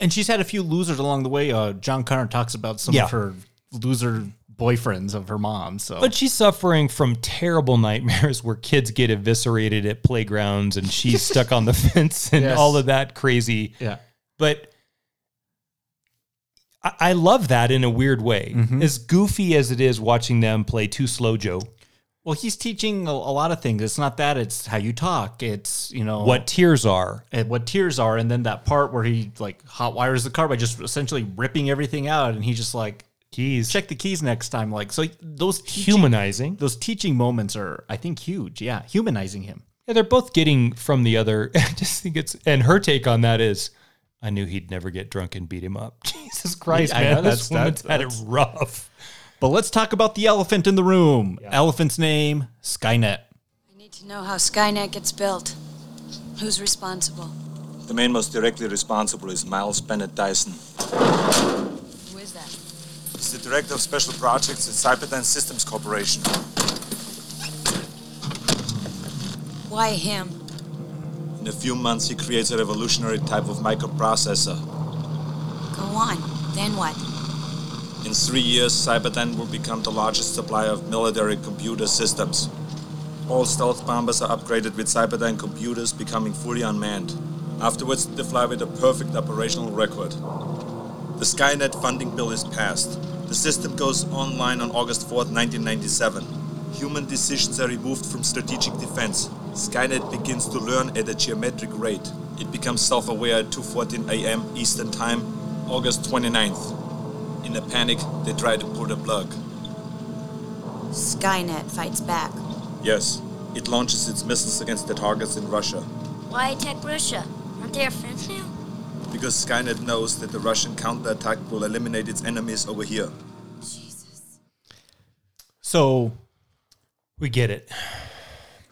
And she's had a few losers along the way. Uh, John Connor talks about some Yeah. of her loser boyfriends of her mom. So, But she's suffering from terrible nightmares where kids get eviscerated at playgrounds and she's [LAUGHS] stuck on the fence and Yes. all of that crazy. yeah, But I, I love that in a weird way. Mm-hmm. As goofy as it is watching them play Too Slow Joe, well, he's teaching a, a lot of things. It's not that; it's how you talk. It's you know what tears are. and what tears are, and then that part where he like hot wires the car by just essentially ripping everything out, and he's just like, Keys. check the keys next time. Like so, those teaching, Humanizing. those teaching moments are, I think, huge. Yeah, humanizing him. Yeah, they're both getting from the other. [LAUGHS] I just think it's, and her take on that is, I knew he'd never get drunk and beat him up. [LAUGHS] Jesus Christ, I man. know, this that's- woman's that's- had it rough. But let's talk about the elephant in the room. Elephant's name, Skynet. I need to know how Skynet gets built. Who's responsible? The man most directly responsible is Miles Bennett Dyson. Who is that? He's the director of special projects at Cyberdyne Systems Corporation. Why him? In a few months, he creates a revolutionary type of microprocessor. Go on. Then what? In three years, Cyberdyne will become the largest supplier of military computer systems. All stealth bombers are upgraded with Cyberdyne computers, becoming fully unmanned. Afterwards, they fly with a perfect operational record. The Skynet funding bill is passed. The system goes online on August 4th, 1997. Human decisions are removed from strategic defense. Skynet begins to learn at a geometric rate. It becomes self-aware at 2:14 a.m. Eastern Time, August 29th. In a panic, they try to pull the plug. Skynet fights back. Yes, it launches its missiles against the targets in Russia. Why attack Russia? Aren't they our friends now? Because Skynet knows that the Russian counterattack will eliminate its enemies over here. Jesus. So, We get it.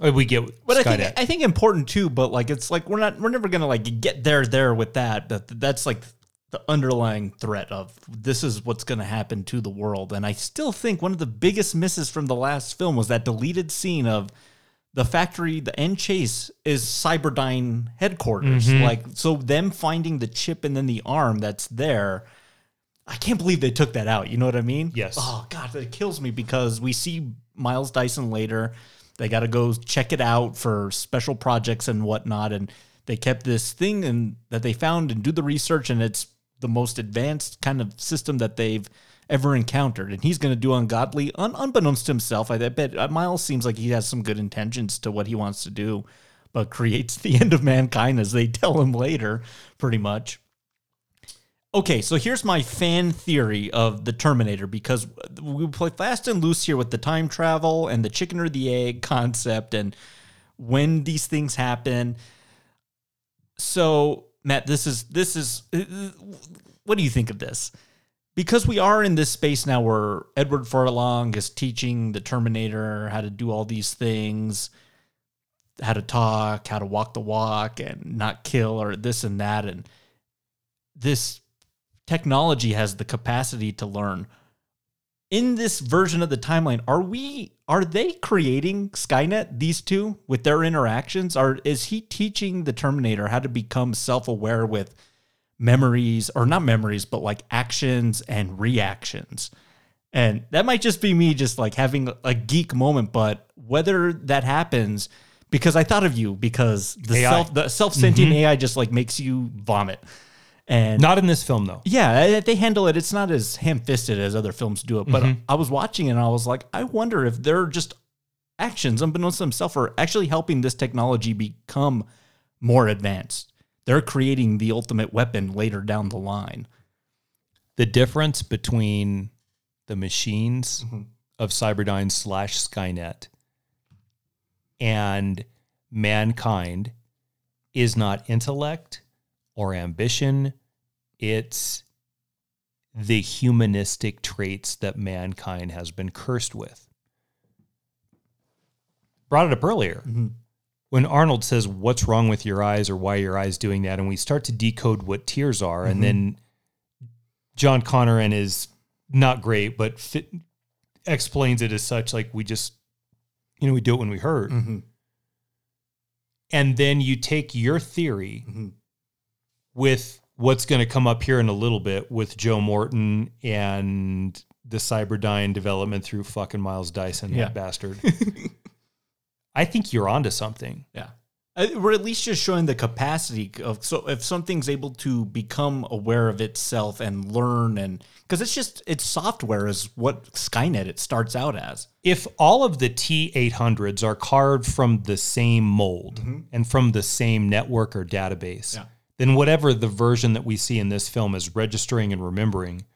Uh, We get but I think I think important too. But like, it's like we're not we're never gonna like get there there with that. But that's like the underlying threat of this is what's gonna happen to the world. And I still think one of the biggest misses from the last film was that deleted scene of the factory, the end chase is Cyberdyne headquarters. Like, so them finding the chip and then the arm that's there. I can't believe they took that out. You know what I mean? Yes. Oh God, that kills me because we see Miles Dyson later. They got to go check it out for special projects and whatnot, and they kept this thing and that they found and do the research, and it's the most advanced kind of system that they've ever encountered. And he's going to do ungodly, un- unbeknownst to himself. I bet uh, Miles seems like he has some good intentions to what he wants to do, but [LAUGHS] creates the end of mankind as they tell him later, pretty much. Okay, so here's my fan theory of the Terminator because we play fast and loose here with the time travel and the chicken or the egg [LAUGHS] concept and when these things happen. So, Matt, this is this is uh, what do you think of this? Because we are in this space now where Edward Furlong is teaching the Terminator how to do all these things, how to talk, how to walk the walk and not kill or this and that and this technology has the capacity to learn. In this version of the timeline, are we are they creating Skynet these two with their interactions? Are is he teaching the Terminator how to become self-aware with memories or not memories but like actions and reactions? And that might just be me just like having a geek moment, but whether that happens because I thought of you because the AI. self the self-sentient mm-hmm. AI just like makes you vomit. And Not in this film, though. yeah, they handle it. It's not as ham-fisted as other films do it. But mm-hmm. I was watching it and I was like, I wonder if they're just actions, unbeknownst to themselves, are actually helping this technology become more advanced. They're creating the ultimate weapon later down the line. The difference between the machines mm-hmm. of Cyberdyne slash Skynet and mankind is not intellect or ambition. It's the humanistic traits that mankind has been cursed with. Brought it up earlier. When Arnold says, What's wrong with your eyes or why are your eyes doing that? And we start to decode what tears are. And then John Connor and his not great, but fit, explains it as such. Like we just, you know, we do it when we hurt. Mhm. And then you take your theory Mhm. with what's going to come up here in a little bit with Joe Morton and the Cyberdyne development through fucking Miles Dyson, Yeah. that bastard. [LAUGHS] I think you're onto something. Yeah. Uh, We're at least just showing the capacity of so if something's able to become aware of itself and learn and because it's just it's software is what Skynet it starts out as. if all of the T800s are carved from the same mold and from the same network or database, Yeah. Then whatever the version that we see in this film is registering and remembering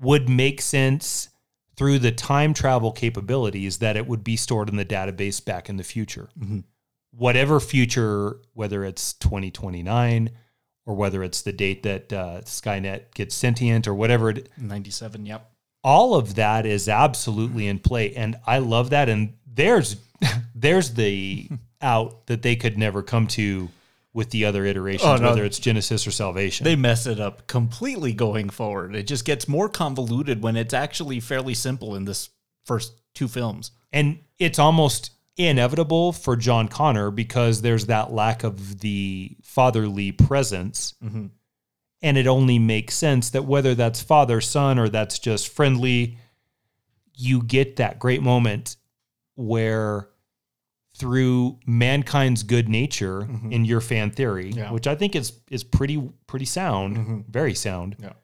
would make sense through the time travel capabilities that it would be stored in the database back in the future. Whatever future, whether it's 2029 or whether it's the date that uh, Skynet gets sentient or whatever it, 97, yep. all of that is absolutely in play and i love that and there's [LAUGHS] there's the [LAUGHS] out that they could never come to with the other iterations Oh, no. whether it's genisys or salvation They mess it up completely going forward. It just gets more convoluted when it's actually fairly simple in this first two films. and it's almost inevitable for john connor because there's that lack of the fatherly presence Mm-hmm. and it only makes sense that whether that's father son or that's just friendly you get that great moment where through mankind's good nature in your fan theory Mm-hmm. Yeah. which i think is is pretty pretty sound Mhm. very sound Yeah.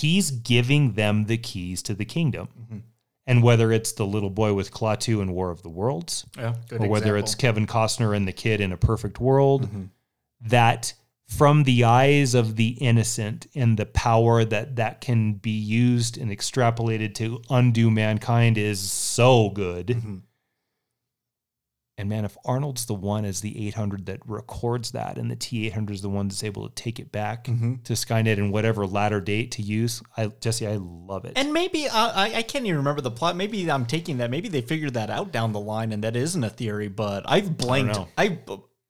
he's giving them the keys to the kingdom Mm-hmm. and whether it's the little boy with Klaatu in War of the Worlds, Yeah, or whether it's. Kevin Costner and the kid in A Perfect World, Mhm. that from the eyes of the innocent and the power that that can be used and extrapolated to undo mankind is so good. And man, if Arnold's the one as the 800 that records that, and the T800 is the one that's able to take it back Mhm. to Skynet in whatever latter date to use, I Jesse, I love it. And maybe uh, I, I can't even remember the plot. Maybe I'm taking that. Maybe they figured that out down the line, and that isn't a theory. But I've blanked. I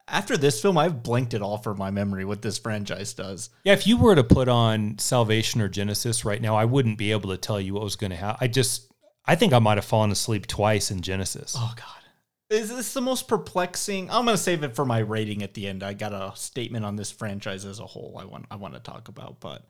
after this film, I've blanked it all for my memory. What this franchise does. Yeah, if you were to put on Salvation or Genisys right now, I wouldn't be able to tell you what was going to happen. I just, I think I might have fallen asleep twice in Genisys. Oh God, is this the most perplexing? I'm gonna save it for my rating at the end. I got a statement on this franchise as a whole. I want I want to talk about, but.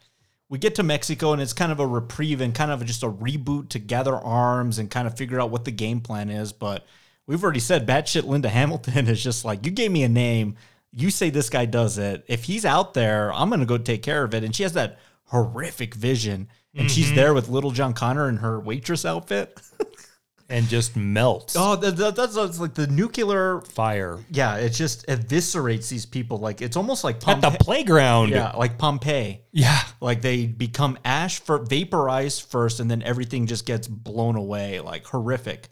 We get to Mexico and it's kind of a reprieve and kind of just a reboot to gather arms and kind of figure out what the game plan is. But we've already said batshit Linda Hamilton is just like, you gave me a name. You say this guy does it. If he's out there, I'm going to go take care of it. And she has that horrific vision. And she's mm-hmm. there with little John Connor in her waitress outfit. [LAUGHS] And just melts oh, that, that- that's, that's like the nuclear. fire Yeah, it just eviscerates these people. Like it's almost like at the playground. Yeah, like Pompeii. Yeah. Like they become ash for vaporized first, and then everything just gets blown away, like horrific.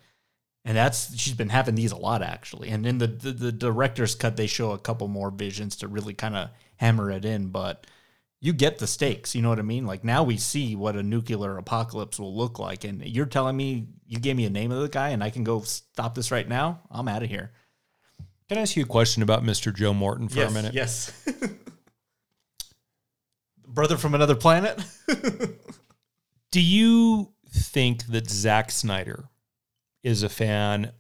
And that's she's been having these a lot actually. And in the the, the director's cut, they show a couple more visions to really kind of hammer it in. But you get the stakes, you know what I mean? Like now we see what a nuclear apocalypse will look like, and you're telling me you gave me a name of the guy, and I can go stop this right now. I'm out of here. Can I ask you a question about Mr. Joe Morton for a minute? Yes. [LAUGHS] Brother from another planet. [LAUGHS] Do you think that Zack Snyder is a fan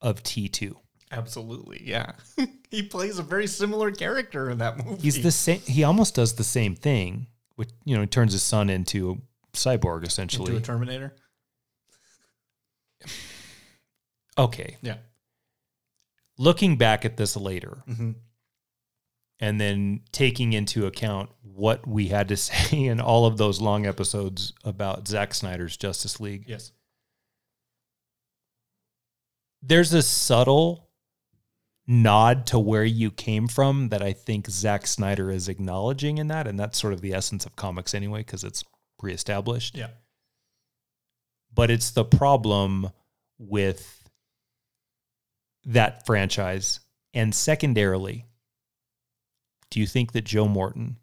of T2? Absolutely, yeah. [LAUGHS] he plays a very similar character in that movie. He's the same. He almost does the same thing, which you know, he turns his son into a cyborg essentially. into a Terminator. [LAUGHS] okay, Yeah. looking back at this later, Mhm. and then taking into account what we had to [LAUGHS] say in all of those long episodes about Zack Snyder's Justice League, Yes. there's a subtle nod to where you came from that I think Zack Snyder is acknowledging in that, and that's sort of the essence of comics anyway, because it's pre-established. Yeah. But it's the problem with that franchise, and secondarily, do you think that Joe Morton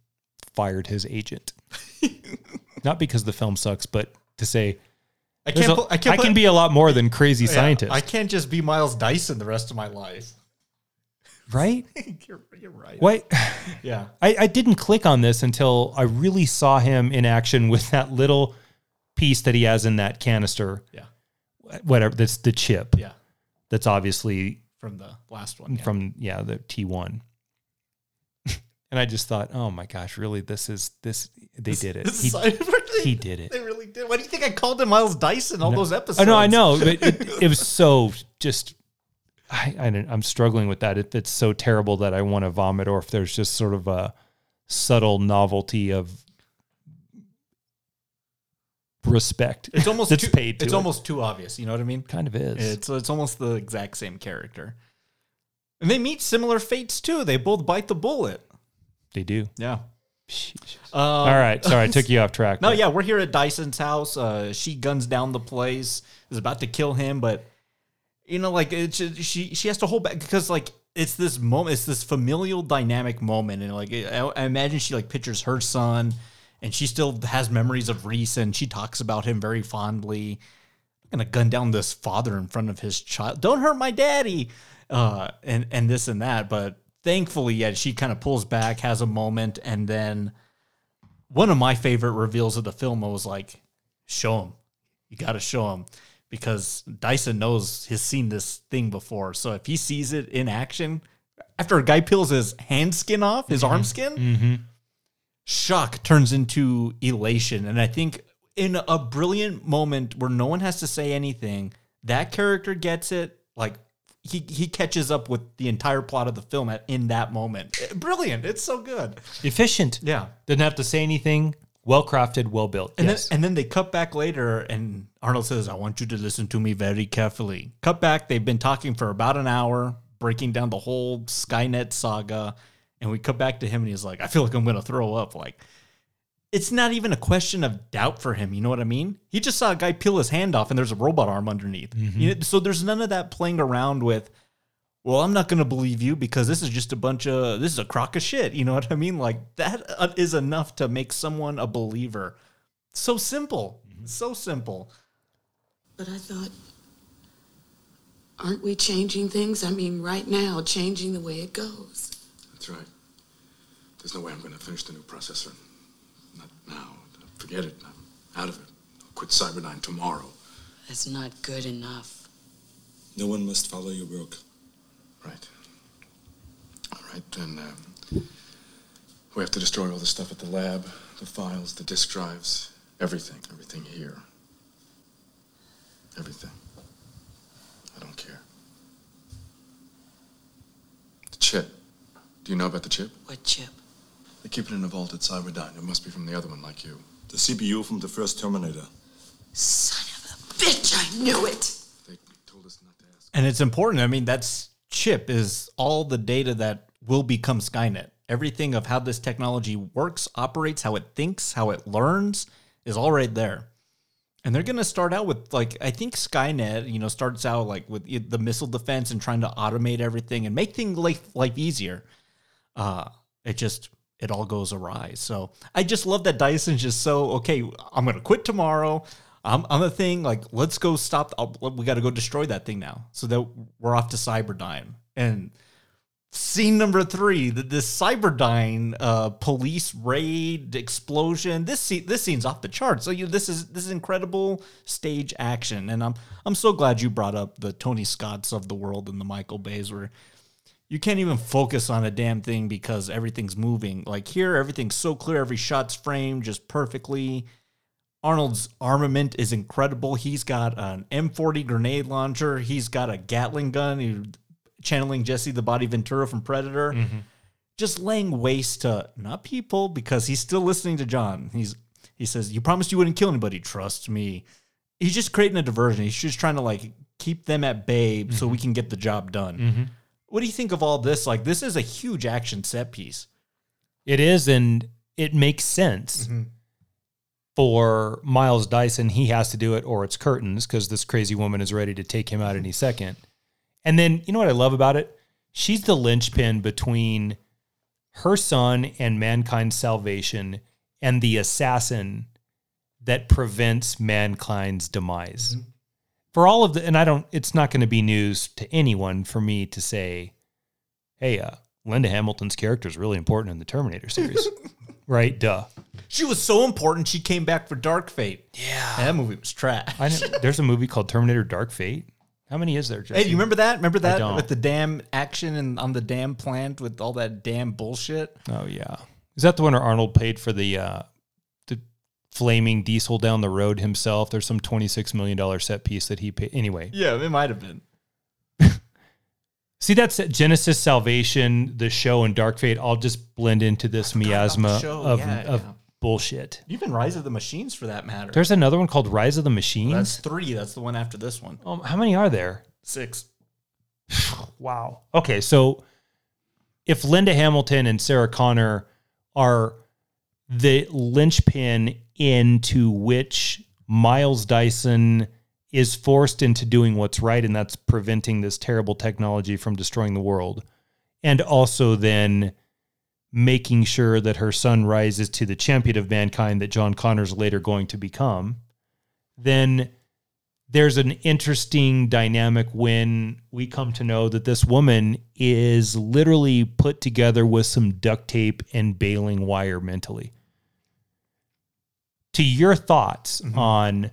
fired his agent? [LAUGHS] Not because the film sucks, but to say I can't. a- pu- I can't. I can be a lot more than crazy oh, Yeah, scientist, I can't just be Miles Dyson the rest of my life. Right? [LAUGHS] you're, you're right. What? [SIGHS] Yeah. I, I didn't click on this until I really saw him in action [LAUGHS] with that little piece that he has in that canister, Yeah. whatever, that's the chip. Yeah. That's obviously From the last one. yeah. from yeah the T1. [LAUGHS] and I just thought, oh my gosh, really? This is this? They did it. He, is Cyber- he did it. They really did. Why do you think I called him Miles Dyson all those episodes? I know, I know. But it, it was so just. I, I I'm struggling with that. If it's so terrible that I want to vomit, or if there's just sort of a subtle novelty of respect. It's almost [LAUGHS] too, paid. To It's it. almost too obvious. You know what I mean? kind of is. It's it's almost the exact same character. And they meet similar fates too. They both bite the bullet. they do. Yeah. Um, All right, sorry, I took you off track. [LAUGHS] No, yeah, we're here at Dyson's house. Uh, she guns down the place, is about to kill him, but you know, like it's she she has to hold back because like it's this moment, it's this familial dynamic moment, and like I, I imagine she like pictures her son, and she still has memories of Reese, and she talks about him very fondly. I'm gonna gun down this father in front of his child. Don't hurt my daddy, uh, and and this and that. But thankfully, yeah, she kind of pulls back, has a moment, and then one of my favorite reveals of the film I was like, show him. You got to show him because Dyson knows he's seen this thing before. So if he sees it in action, after a guy peels his hand skin off, his arm mm-hmm. skin, mm-hmm. shock turns into elation. And I think in a brilliant moment where no one has to say anything, that character gets it. Like he he catches up with the entire plot of the film at, in that moment. Brilliant! It's so good. efficient. Yeah. Didn't have to say anything. Well crafted, well built. And yes. then and then they cut back later, and Arnold says, "I want you to listen to me very carefully." Cut back. They've been talking for about an hour, breaking down the whole Skynet saga, and we cut back to him, and he's like, "I feel like I'm going to throw up." Like, it's not even a question of doubt for him. You know what I mean? He just saw a guy peel his hand off, and there's a robot arm underneath. Mm-hmm. You know, so there's none of that playing around with. Well, I'm not going to believe you because this is just a bunch of this is a crock of shit. You know what I mean? Like that uh, enough to make someone a believer. So simple. So simple. But I thought, aren't we changing things? I mean, right now, changing the way it goes. That's right. There's no way I'm going to finish the new processor. Not now. Forget it. I'm out of it. I'll quit Cyberdyne tomorrow. That's not good enough. No one must follow your work. Right. All right, then um, we have to destroy all the stuff at the lab, the files, the disk drives, everything, everything here. Everything. I don't care. The chip. Do you know about the chip? What chip? They keep it in a vault at Cyberdyne. It must be from the other one, like you. The CPU from the first Terminator. Son of a bitch, I knew it! They told us not to ask. And it's important. I mean, that's chip is all the data that will become Skynet. Everything of how this technology works, operates, how it thinks, how it learns is all right there. And they're going to start out with like I think Skynet, you know, starts out like with the missile defense and trying to automate everything and make things life life easier. Uh it just it all goes awry. So I just love that Dyson's just so okay. I'm gonna quit tomorrow. I'm I'm a thing. Like let's go stop. I'll, we got to go destroy that thing now, so that we're off to Cyberdyne. And scene number three, the, this Cyberdyne uh, police raid explosion. This scene, this scene's off the charts. So you, this is this is incredible stage action, and I'm I'm so glad you brought up the Tony Scotts of the world and the Michael Bays where you can't even focus on a damn thing because everything's moving. Like here, everything's so clear, every shot's framed just perfectly. Arnold's armament is incredible. He's got an M40 grenade launcher. He's got a Gatling gun. He, channeling Jesse the Body Ventura from Predator. Mm-hmm. Just laying waste to not people because he's still listening to John. He's he says, "You promised you wouldn't kill anybody. Trust me." He's just creating a diversion. He's just trying to like keep them at bay so we mm-hmm. can get the job done. Mm-hmm. What do you think of all this? Like, this is a huge action set piece. It is, and it makes sense for Miles Dyson. He has to do it, or it's curtains because this crazy woman is ready to take him out any second. And then, you know what I love about it? She's the linchpin between her son and mankind's salvation and the assassin that prevents mankind's demise. For all of the, and I don't, it's not going to be news to anyone for me to say, hey, uh, Linda Hamilton's character is really important in the Terminator series. [LAUGHS] right? Duh. She was so important. She came back for Dark Fate. Yeah. And that movie was trash. I know, [LAUGHS] there's a movie called Terminator Dark Fate. How many is there? Jesse? Hey, do you remember that? Remember that don't. with the damn action and on the damn plant with all that damn bullshit? Oh yeah, is that the one where Arnold paid for the uh, the flaming diesel down the road himself? There's some twenty six million dollar set piece that he paid. Anyway, Yeah, it might have been. [LAUGHS] see that's Genisys Salvation, the show, and Dark Fate all just blend into this miasma of Yeah, of yeah. Bullshit. Even Rise of the Machines for that matter. There's another one called Rise of the Machines. That's three. That's the one after this one. Um, how many are there? Six. [SIGHS] Wow. Okay, so if Linda Hamilton and Sarah Connor are the linchpin into which Miles Dyson is forced into doing what's right, and that's preventing this terrible technology from destroying the world, and also then making sure that her son rises to the champion of mankind that John Connor's later going to become, then there's an interesting dynamic when we come to know that this woman is literally put together with some duct tape and baling wire mentally. To your thoughts mm-hmm. on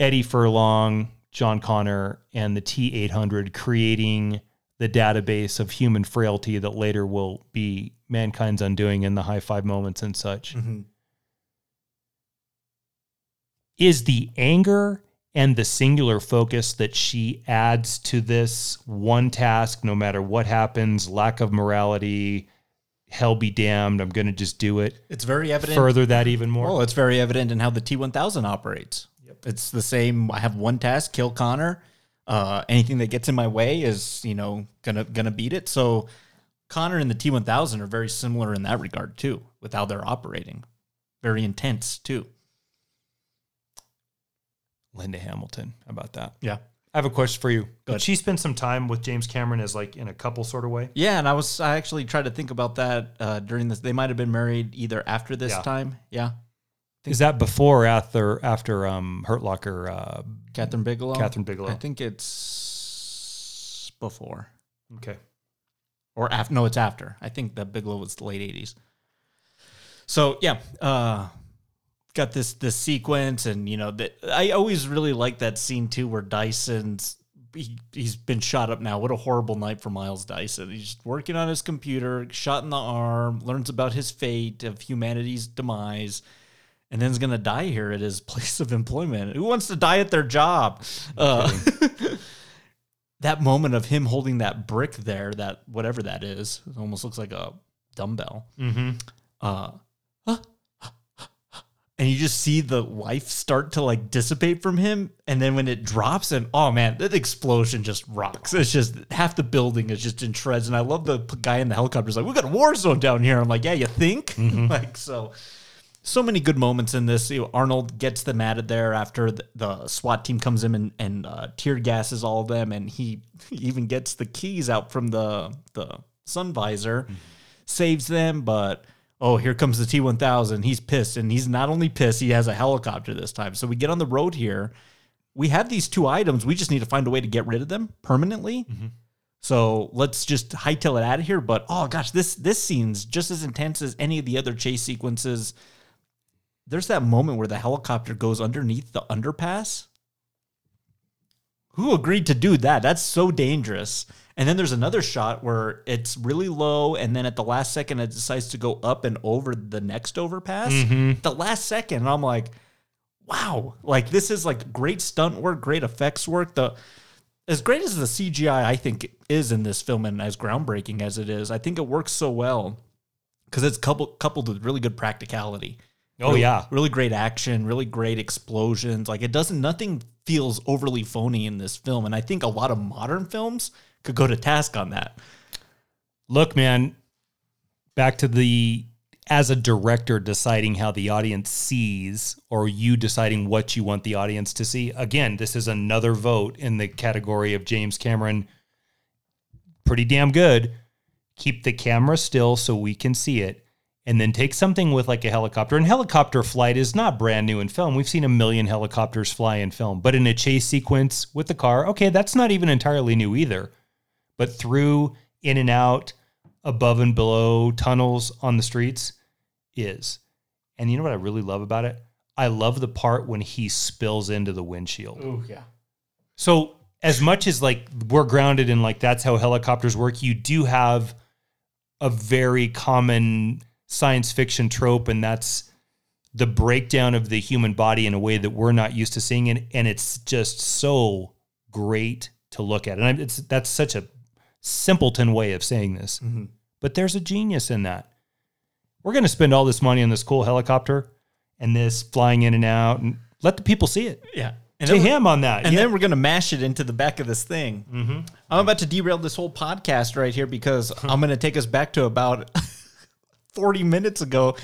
Eddie Furlong, John Connor, and the T 800 creating the database of human frailty that later will be mankind's undoing in the high five moments and such mm-hmm. is the anger and the singular focus that she adds to this one task, no matter what happens, lack of morality, hell be damned, I'm going to just do it. It's very evident. Further that even more. Well, it's very evident in how the T1000 operates. Yep. It's the same. I have one task: kill Connor. Uh, anything that gets in my way is, you know, gonna gonna beat it. So, Connor and the T1000 are very similar in that regard too, with how they're operating. Very intense too. Linda Hamilton. About that? Yeah. I have a question for you. Did she spend some time with James Cameron as like in a couple sort of way? Yeah, and I was I actually tried to think about that uh, during this. They might have been married either after this Yeah. time. Yeah, Is that before or after after um Hurt Locker uh Kathryn Bigelow. Kathryn Bigelow. I think it's before. okay. or after no it's after i think that bigelow was the late 80s so yeah uh got this this sequence and you know that i always really like that scene too where dyson's he, he's been shot up now what a horrible night for miles dyson he's working on his computer shot in the arm learns about his fate of humanity's demise and then is going to die here at his [LAUGHS] place of employment who wants to die at their job uh, [LAUGHS] that moment of him holding that brick there, that whatever that is, it almost looks like a dumbbell. Mm-hmm. Uh, [GASPS] and you just see the life start to like dissipate from him, and then when it drops, and oh man, that explosion just rocks. It's just half the building is just in shreds, and I love the guy in the helicopter. Is like, we got a war zone down here. I'm like, yeah, you think? [LAUGHS] like so. So many good moments in this. You know, Arnold gets them out of there after the, the SWAT team comes in and, and uh, tear gases all of them, and he, [LAUGHS] he even gets the keys out from the the sun visor, saves them. But oh, here comes the T one thousand. He's pissed, and he's not only pissed, he has a helicopter this time. So we get on the road here. We have these two items. We just need to find a way to get rid of them permanently. So let's just hightail it out of here. But oh gosh, this this scene's just as intense as any of the other chase sequences. There's that moment where the helicopter goes underneath the underpass. Who agreed to do that? That's so dangerous. And then there's another shot where it's really low, and then at the last second, it decides to go up and over the next overpass. Mm-hmm. The last second, and I'm like, wow, like this is like great stunt work, great effects work. The as great as the CGI I think is in this film, and as groundbreaking as it is, I think it works so well because it's coupled coupled with really good practicality. Oh, Really- yeah. really great action, really great explosions. Like it doesn't, nothing feels overly phony in this film, and I think a lot of modern films could go to task on that. Look, man, back to the as a director deciding how the audience sees or you deciding what you want the audience to see. Again, this is another vote in the category of James Cameron pretty damn good. Keep the camera still so we can see it. And then take something with like a helicopter. And helicopter flight is not brand new in film. We've seen a million helicopters fly in film. But in a chase sequence with the car, okay, that's not even entirely new either. But through, in and out, above and below tunnels on the streets, is. And you know what I really love about it? I love the part when he spills into the windshield. Oh yeah. So as much as like we're grounded in like that's how helicopters work, you do have a very common science fiction trope, and that's the breakdown of the human body in a way that we're not used to seeing it, and it's just so great to look at. And it's that's such a simpleton way of saying this, but there's a genius in that. We're going to spend all this money on this cool helicopter and this flying in and out, and let the people see it. Yeah. to then him on that, And Yeah. then we're gonna mash it into the back of this thing. Mm-hmm. I'm about to derail this whole podcast right here because I'm gonna take us back to about 40 minutes ago.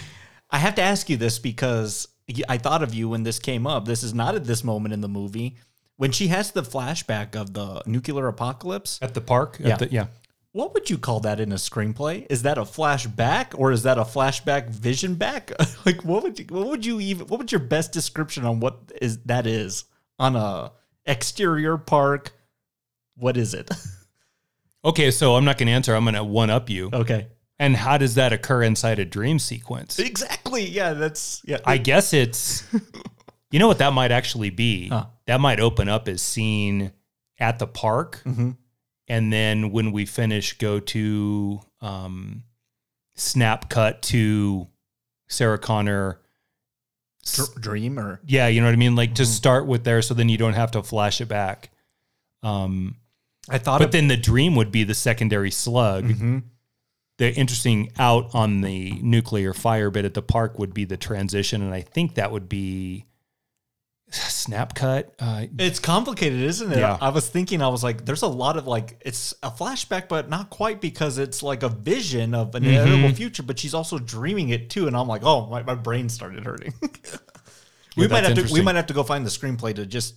I have to ask you this because I thought of you when this came up. This is not at this moment in the movie. When she has the flashback of the nuclear apocalypse, at the park. at Yeah. the- yeah. what would you call that in a screenplay? Is that a flashback or is that a flashback vision back? [LAUGHS] like what would you what would you even what would your best description on what is that is on a exterior park? What is it? [LAUGHS] Okay, so I'm not going to answer. I'm going to one up you. okay. And how does that occur inside a dream sequence? Exactly. Yeah, that's yeah. I guess it's, you know what that might actually be? Huh. That might open up as seen at the park. Mhm. And then when we finish, go to um, snap cut to Sarah Connor. Dr- dream or Yeah, you know what I mean? Like Mm-hmm. to start with there so then you don't have to flash it back. Um, I thought but of, then the dream would be the secondary slug. Mhm. The interesting out on the nuclear fire bit at the park would be the transition, and I think that would be snap cut. Uh, it's complicated, isn't it? Yeah. I was thinking, I was like, there's a lot of like, it's a flashback, but not quite because it's like a vision of an inevitable future, but she's also dreaming it too. And I'm like, oh, my, my brain started hurting. [LAUGHS] we Yeah, might have to, we might have to go find the screenplay to just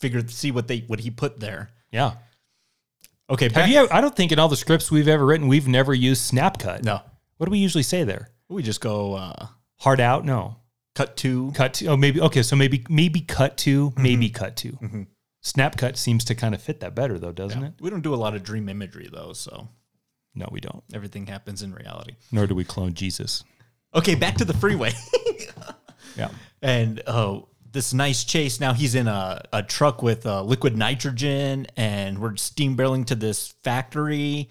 figure, see what they, what he put there. yeah. Okay. Have you? I don't think in all the scripts we've ever written, we've never used snap cut. No, What do we usually say there? we just go, uh, Hard out? No. cut to, Cut to? Oh, maybe. Okay, so maybe maybe cut to, maybe Mm-hmm. cut to. Snap cut seems to kind of fit that better, though, doesn't it? we don't do a lot of dream imagery though. So No, we don't. everything happens in reality. Nor do we clone Jesus. Okay. Back to the freeway. [LAUGHS] Yeah. and oh this nice chase. Now he's in a, a truck with uh, liquid nitrogen and we're steam barreling to this factory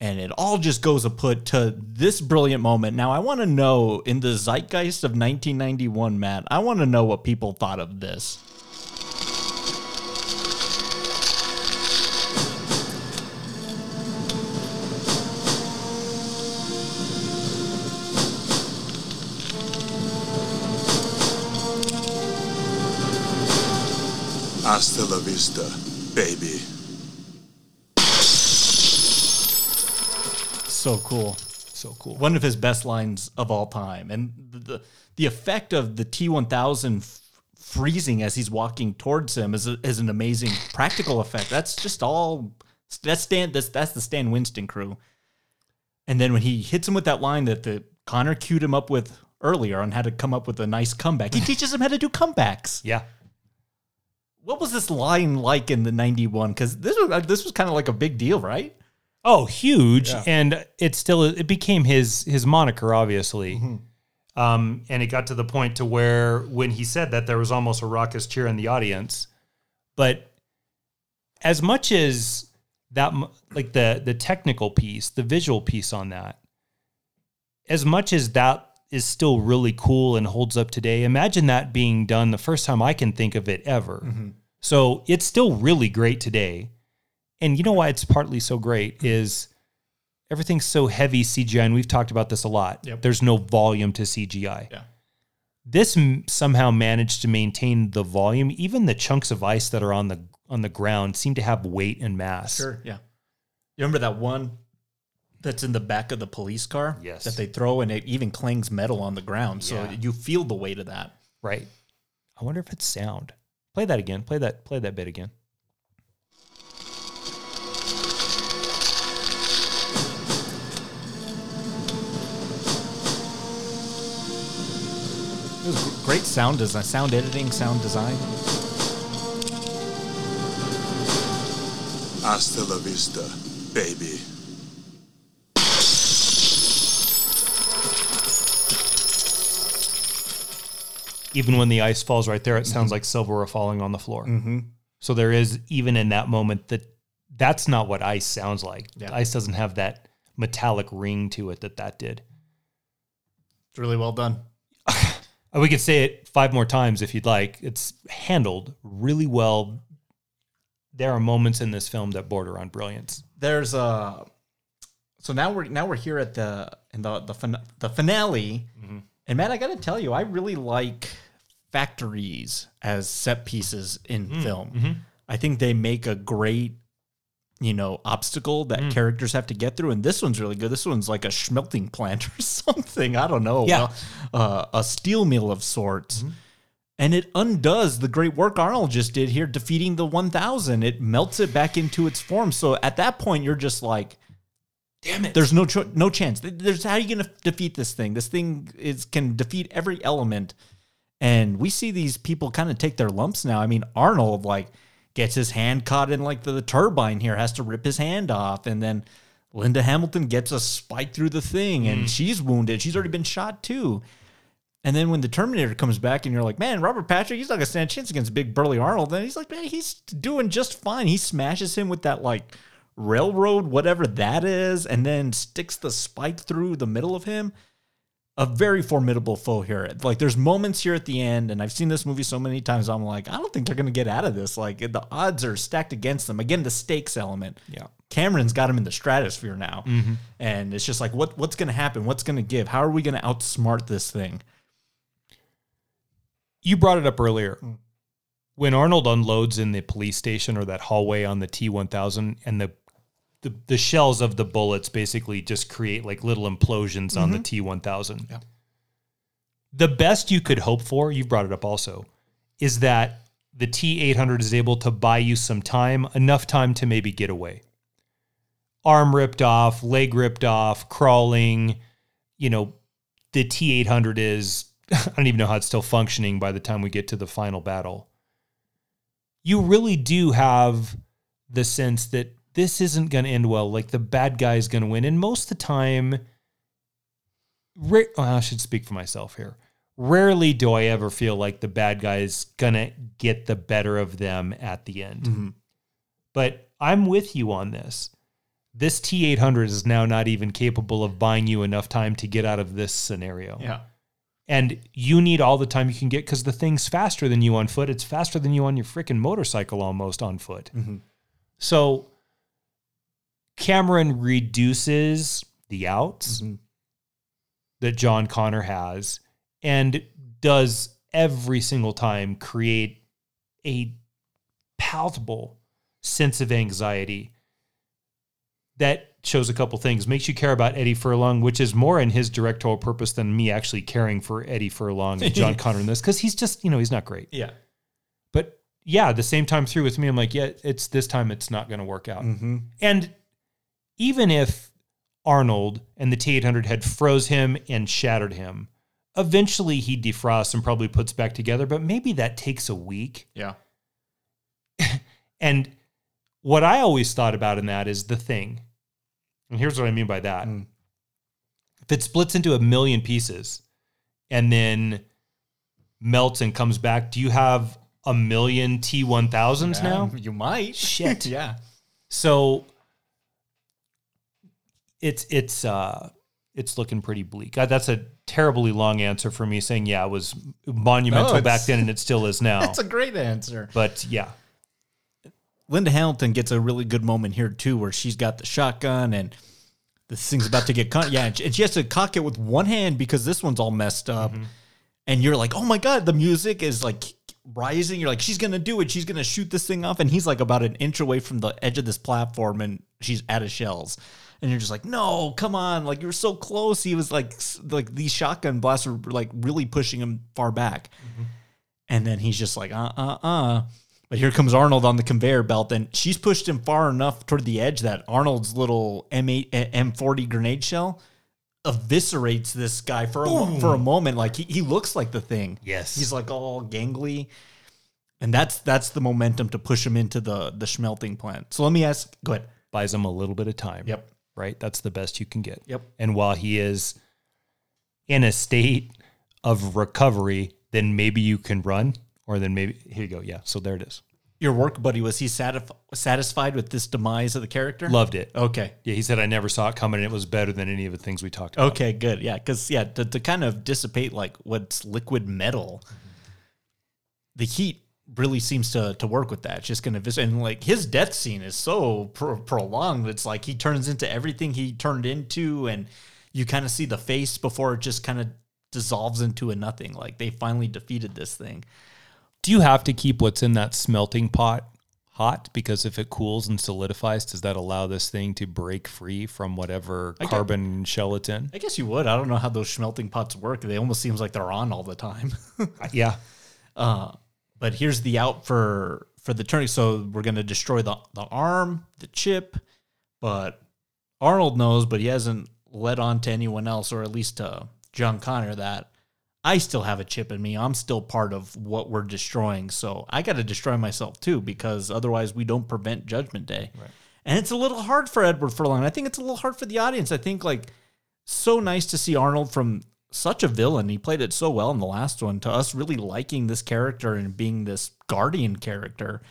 and it all just goes aput to this brilliant moment. Now i want to know in the zeitgeist of 1991 matt i want to know what people thought of this Hasta la vista, baby. so cool So cool. one of his best lines of all time and the the, the effect of the t1000 f- freezing as he's walking towards him is, a, is an amazing practical effect that's just all that's stan that's, that's the stan winston crew and then when he hits him with that line that the connor queued him up with earlier on how to come up with a nice comeback he [LAUGHS] teaches him how to do comebacks Yeah. What was this line like in the 91 because this was this was kind of like a big deal right Oh, huge! And it still it became his his moniker, obviously. Um, and it got to the point to where when he said that, there was almost a raucous cheer in the audience. But as much as that, like the the technical piece, the visual piece on that, as much as that is still really cool and holds up today, imagine that being done the first time I can think of it ever. Mm-hmm. So it's still really great today. And you know why it's partly so great is everything's so heavy CGI, and we've talked about this a lot. Yep. There's no volume to CGI. Yeah. This m- somehow managed to maintain the volume. Even the chunks of ice that are on the on the ground seem to have weight and mass. Sure. Yeah. You remember that one that's in the back of the police car? Yes. That they throw and it even clangs metal on the ground. So Yeah. you feel the weight of that. Right. I wonder if it's sound. Play that again. Play that. Play that bit again. It was great sound design, sound editing, sound design. Hasta la vista, baby. Even when the ice falls right there, it sounds like silver falling on the floor. Mm-hmm. So there is even in that moment that that's not what ice sounds like. Yeah. Ice doesn't have that metallic ring to it that that did. It's really well done. Uh, [LAUGHS] We could say it five more times if you'd like. It's handled really well. There are moments in this film that border on brilliance. There's a so now we're now we're here at the in the the, fin- the finale, and man, I got to tell you, I really like factories as set pieces in mm-hmm. film. Mm-hmm. I think they make a great you know obstacle that mm. characters have to get through. And this one's really good. This one's like a smelting plant [LAUGHS] or something. I don't know. Yeah. uh, a steel mill of sorts. Mm-hmm. And it undoes the great work Arnold just did here defeating the 1000 it melts it back into its form. So at that point you're just like Damn it. there's no cho- no chance. There's how are you going to defeat this thing? This thing is can defeat every element and we see these people kind of take their lumps now i mean arnold like gets his hand caught in like the, the turbine here has to rip his hand off and then linda hamilton gets a spike through the thing and mm. she's wounded she's already been shot too and then when the Terminator comes back and you're like, man, Robert Patrick, he's not gonna stand a chance against big burly Arnold. And he's like, man, he's doing just fine. He smashes him with that like railroad, whatever that is, and then sticks the spike through the middle of him. A very formidable foe here. Like there's moments here at the end, and I've seen this movie so many times. I'm like, I don't think they're gonna get out of this. Like the odds are stacked against them. Again, the stakes element. Yeah. Cameron's got him in the stratosphere now, mm-hmm. and it's just like, what what's gonna happen? What's gonna give? How are we gonna outsmart this thing? You brought it up earlier. Mm. When Arnold unloads in the police station or that hallway on the T one thousand, and the, the the shells of the bullets basically just create like little implosions on the mm-hmm. T one thousand. The best you could hope for, you've brought it up also, is that the T eight hundred is able to buy you some time, enough time to maybe get away. Arm ripped off, leg ripped off, crawling. You know, the T eight hundred is [LAUGHS] I don't even know how it's still functioning by the time we get to the final battle. You really do have the sense that this isn't going to end well. Like the bad guy is going to win, and most of the time, ra- well, I should speak for myself here. Rarely do I ever feel like the bad guy is going to get the better of them at the end. Mm-hmm. But I'm with you on this. This T 800 is now not even capable of buying you enough time to get out of this scenario. Yeah. And you need all the time you can get because the thing's faster than you on foot. It's faster than you on your freaking motorcycle almost on foot. Mm-hmm. So Cameron reduces the outs mm-hmm. that John Connor has and does every single time create a palpable sense of anxiety that shows a couple things. Makes you care about Eddie Furlong, which is more in his directorial purpose than me actually caring for Eddie Furlong and John [LAUGHS] Connor in this because he's just, you know, he's not great. Yeah. But yeah, the same time through with me, I'm like, yeah, it's this time it's not going to work out. Mm-hmm. And even if Arnold and the T 800 had froze him and shattered him, eventually he defrosts and probably puts back together, but maybe that takes a week. Yeah. [LAUGHS] And what I always thought about in that is the thing. And here's what I mean by that. Hmm. If it splits into a million pieces and then melts and comes back, do you have a million T1000s now? You might. Shit. [LAUGHS] yeah. So it's it's uh it's looking pretty bleak. Uh, That's a terribly long answer for me saying yeah, it was monumental No, back then and it still is [LAUGHS] now. That's a great answer. but yeah. Linda Hamilton gets a really good moment here too, where she's got the shotgun and this thing's about to get cut. Yeah, and she, and she has to cock it with one hand because this one's all messed up. And you're like, oh my god, the music is like rising. You're like, she's gonna do it. She's gonna shoot this thing off. And he's like about an inch away from the edge of this platform, and she's out of shells. And you're just like, no, come on! Like you're so close. He was like, like these shotgun blasts were like really pushing him far back. And then he's just like, uh, uh, uh. But here comes Arnold on the conveyor belt, and she's pushed him far enough toward the edge that Arnold's little M8, uh, M40 grenade shell eviscerates this guy for a, for a moment. Like he, he looks like the thing. Yes. he's like all gangly, and that's that's the momentum to push him into the the smelting plant. So let me ask. Go ahead. buys him a little bit of time. Yep. Right? That's the best you can get. Yep. And while he is in a state of recovery, then maybe you can run, or then maybe here you go. Yeah, so there it is. Your work buddy was he satisf- satisfied with this demise of the character? Loved it. Okay. Yeah, he said I never saw it coming. and It was better than any of the things we talked about. Okay, good. Yeah, because yeah, to, to kind of dissipate like what's liquid metal, the heat really seems to to work with that. It's just gonna vis- and like his death scene is so pro- prolonged. It's like he turns into everything he turned into, and you kind of see the face before it just kind of dissolves into a nothing. Like they finally defeated this thing. Do you have to keep what's in that smelting pot hot? Because if it cools and solidifies, does that allow this thing to break free from whatever I carbon shell it's in? I guess you would. I don't know how those smelting pots work. They almost seems like they're on all the time. [LAUGHS] yeah. Uh, but here's the out for for the turning. So we're gonna destroy the the arm, the chip, but Arnold knows, but he hasn't let on to anyone else, or at least to John Connor, that I still have a chip in me. I'm still part of what we're destroying. So I got to destroy myself too, because otherwise we don't prevent Judgment Day. And it's a little hard for Edward Furlong. I think it's a little hard for the audience. I think like so nice to see Arnold from such a villain. He played it so well in the last one. To us really liking this character and being this guardian character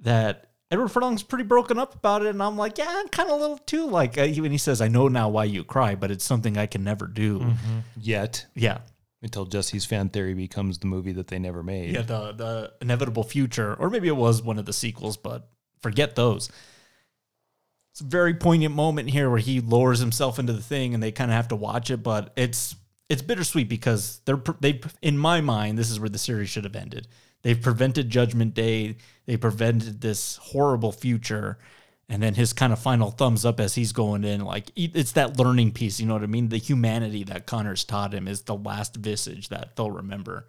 that Edward Furlong's pretty broken up about it. And I'm like, yeah, I'm kind of a little too like uh, when he says, I know now why you cry, but it's something I can never do. Yet. Yeah. Until Jesse's fan theory becomes the movie that they never made. Yeah, the the inevitable future, or maybe it was one of the sequels, but forget those. It's a very poignant moment here where he lowers himself into the thing, and they kind of have to watch it. But it's it's bittersweet because they're they in my mind this is where the series should have ended. They've prevented Judgment Day. They prevented this horrible future. And then his kind of final thumbs up as he's going in, like it's that learning piece, you know what I mean? The humanity that Connor's taught him is the last visage that they'll remember.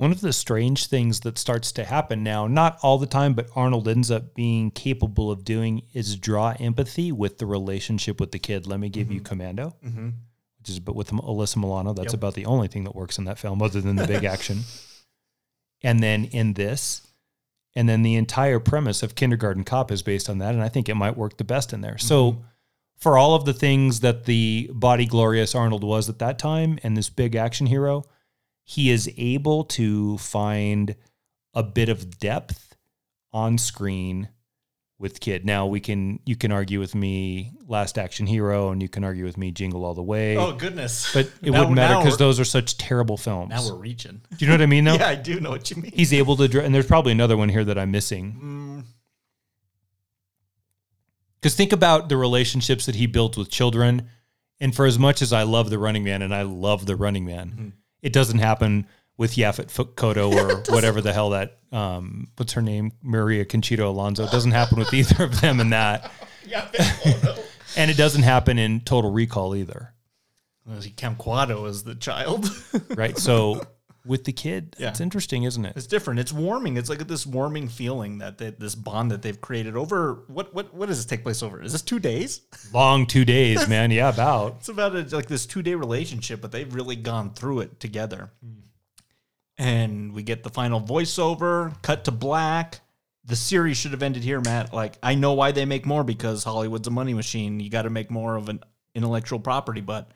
One of the strange things that starts to happen now, not all the time, but Arnold ends up being capable of doing is draw empathy with the relationship with the kid. Let me give you Commando, Mhm. which is but with Alyssa Milano. That's Yep. about the only thing that works in that film, other than the big [LAUGHS] action. And then in this, and then the entire premise of Kindergarten Cop is based on that, and I think it might work the best in there. So, for all of the things that the body glorious Arnold was at that time, and this big action hero, he is able to find a bit of depth on screen with kid. Now we can you can argue with me Last Action Hero and you can argue with me Jingle All the Way. Oh, goodness. But it Now- wouldn't matter because those are such terrible films. Now we're reaching. Do you know what I mean though? [LAUGHS] yeah, I do know what you mean. He's able to and there's probably another one here that I'm missing. Mm, Because think about the relationships that he built with children. And for as much as I love the running man and I love the running man, Mm-hmm. It doesn't happen with Yaphet Kotto or [LAUGHS] whatever the hell that, um, what's her name? Maria Conchita Alonso. It doesn't happen with either of them in that. [LAUGHS] and it doesn't happen in Total Recall either. well, see, Camquado is the child. Right. So [LAUGHS] with the kid, Yeah. it's interesting, isn't it? it's different. It's warming. It's like this warming feeling that they, this bond that they've created over what what what does this take place over? Is this two days? [LAUGHS] Long two days, man. Yeah, about. It's about a, like this two day relationship, but they've really gone through it together. Hmm. And we get the final voiceover, cut to black. The series should have ended here, Matt. Like I know why they make more because Hollywood's a money machine. You got to make more of an intellectual property, but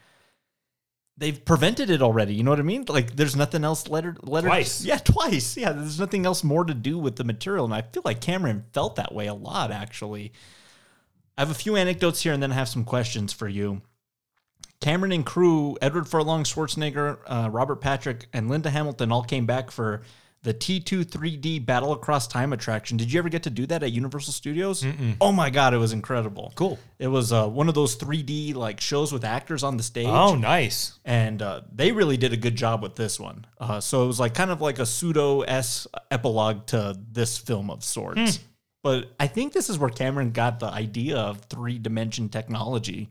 they've prevented it already. You know what I mean? Like there's nothing else letter letter Twice. Yeah, twice. Yeah, there's nothing else more to do with the material, and I feel like Cameron felt that way a lot actually. I have a few anecdotes here, and then I have some questions for you. Cameron and crew, Edward Furlong, Schwarzenegger, uh, Robert Patrick, and Linda Hamilton all came back for the T2 3D Battle Across Time attraction. Did you ever get to do that at Universal Studios? Oh my God, it was incredible. Cool. It was uh, one of those 3D like shows with actors on the stage. Oh, nice. And uh, they really did a good job with this one. Uh, so it was like kind of like a pseudo S epilogue to this film of sorts. But I think this is where Cameron got the idea of three dimension technology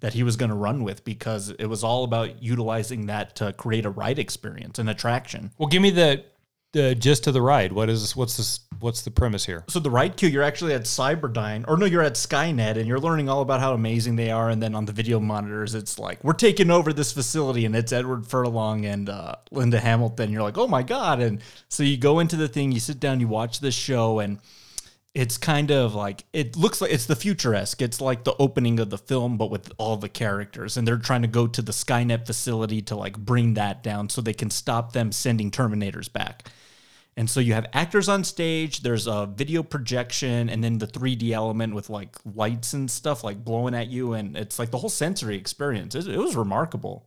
that he was going to run with because it was all about utilizing that to create a ride experience, an attraction. Well, give me the the gist of the ride. What is what's this? What's the premise here? So the ride queue, you're actually at Cyberdyne, or no, you're at Skynet, and you're learning all about how amazing they are. And then on the video monitors, it's like we're taking over this facility, and it's Edward Furlong and uh, Linda Hamilton. You're like, oh my god! And so you go into the thing, you sit down, you watch this show, and it's kind of like it looks like it's the futuresque. It's like the opening of the film, but with all the characters, and they're trying to go to the Skynet facility to like bring that down so they can stop them sending Terminators back. And so you have actors on stage, there's a video projection, and then the 3D element with like lights and stuff like blowing at you. And it's like the whole sensory experience. It, it was remarkable.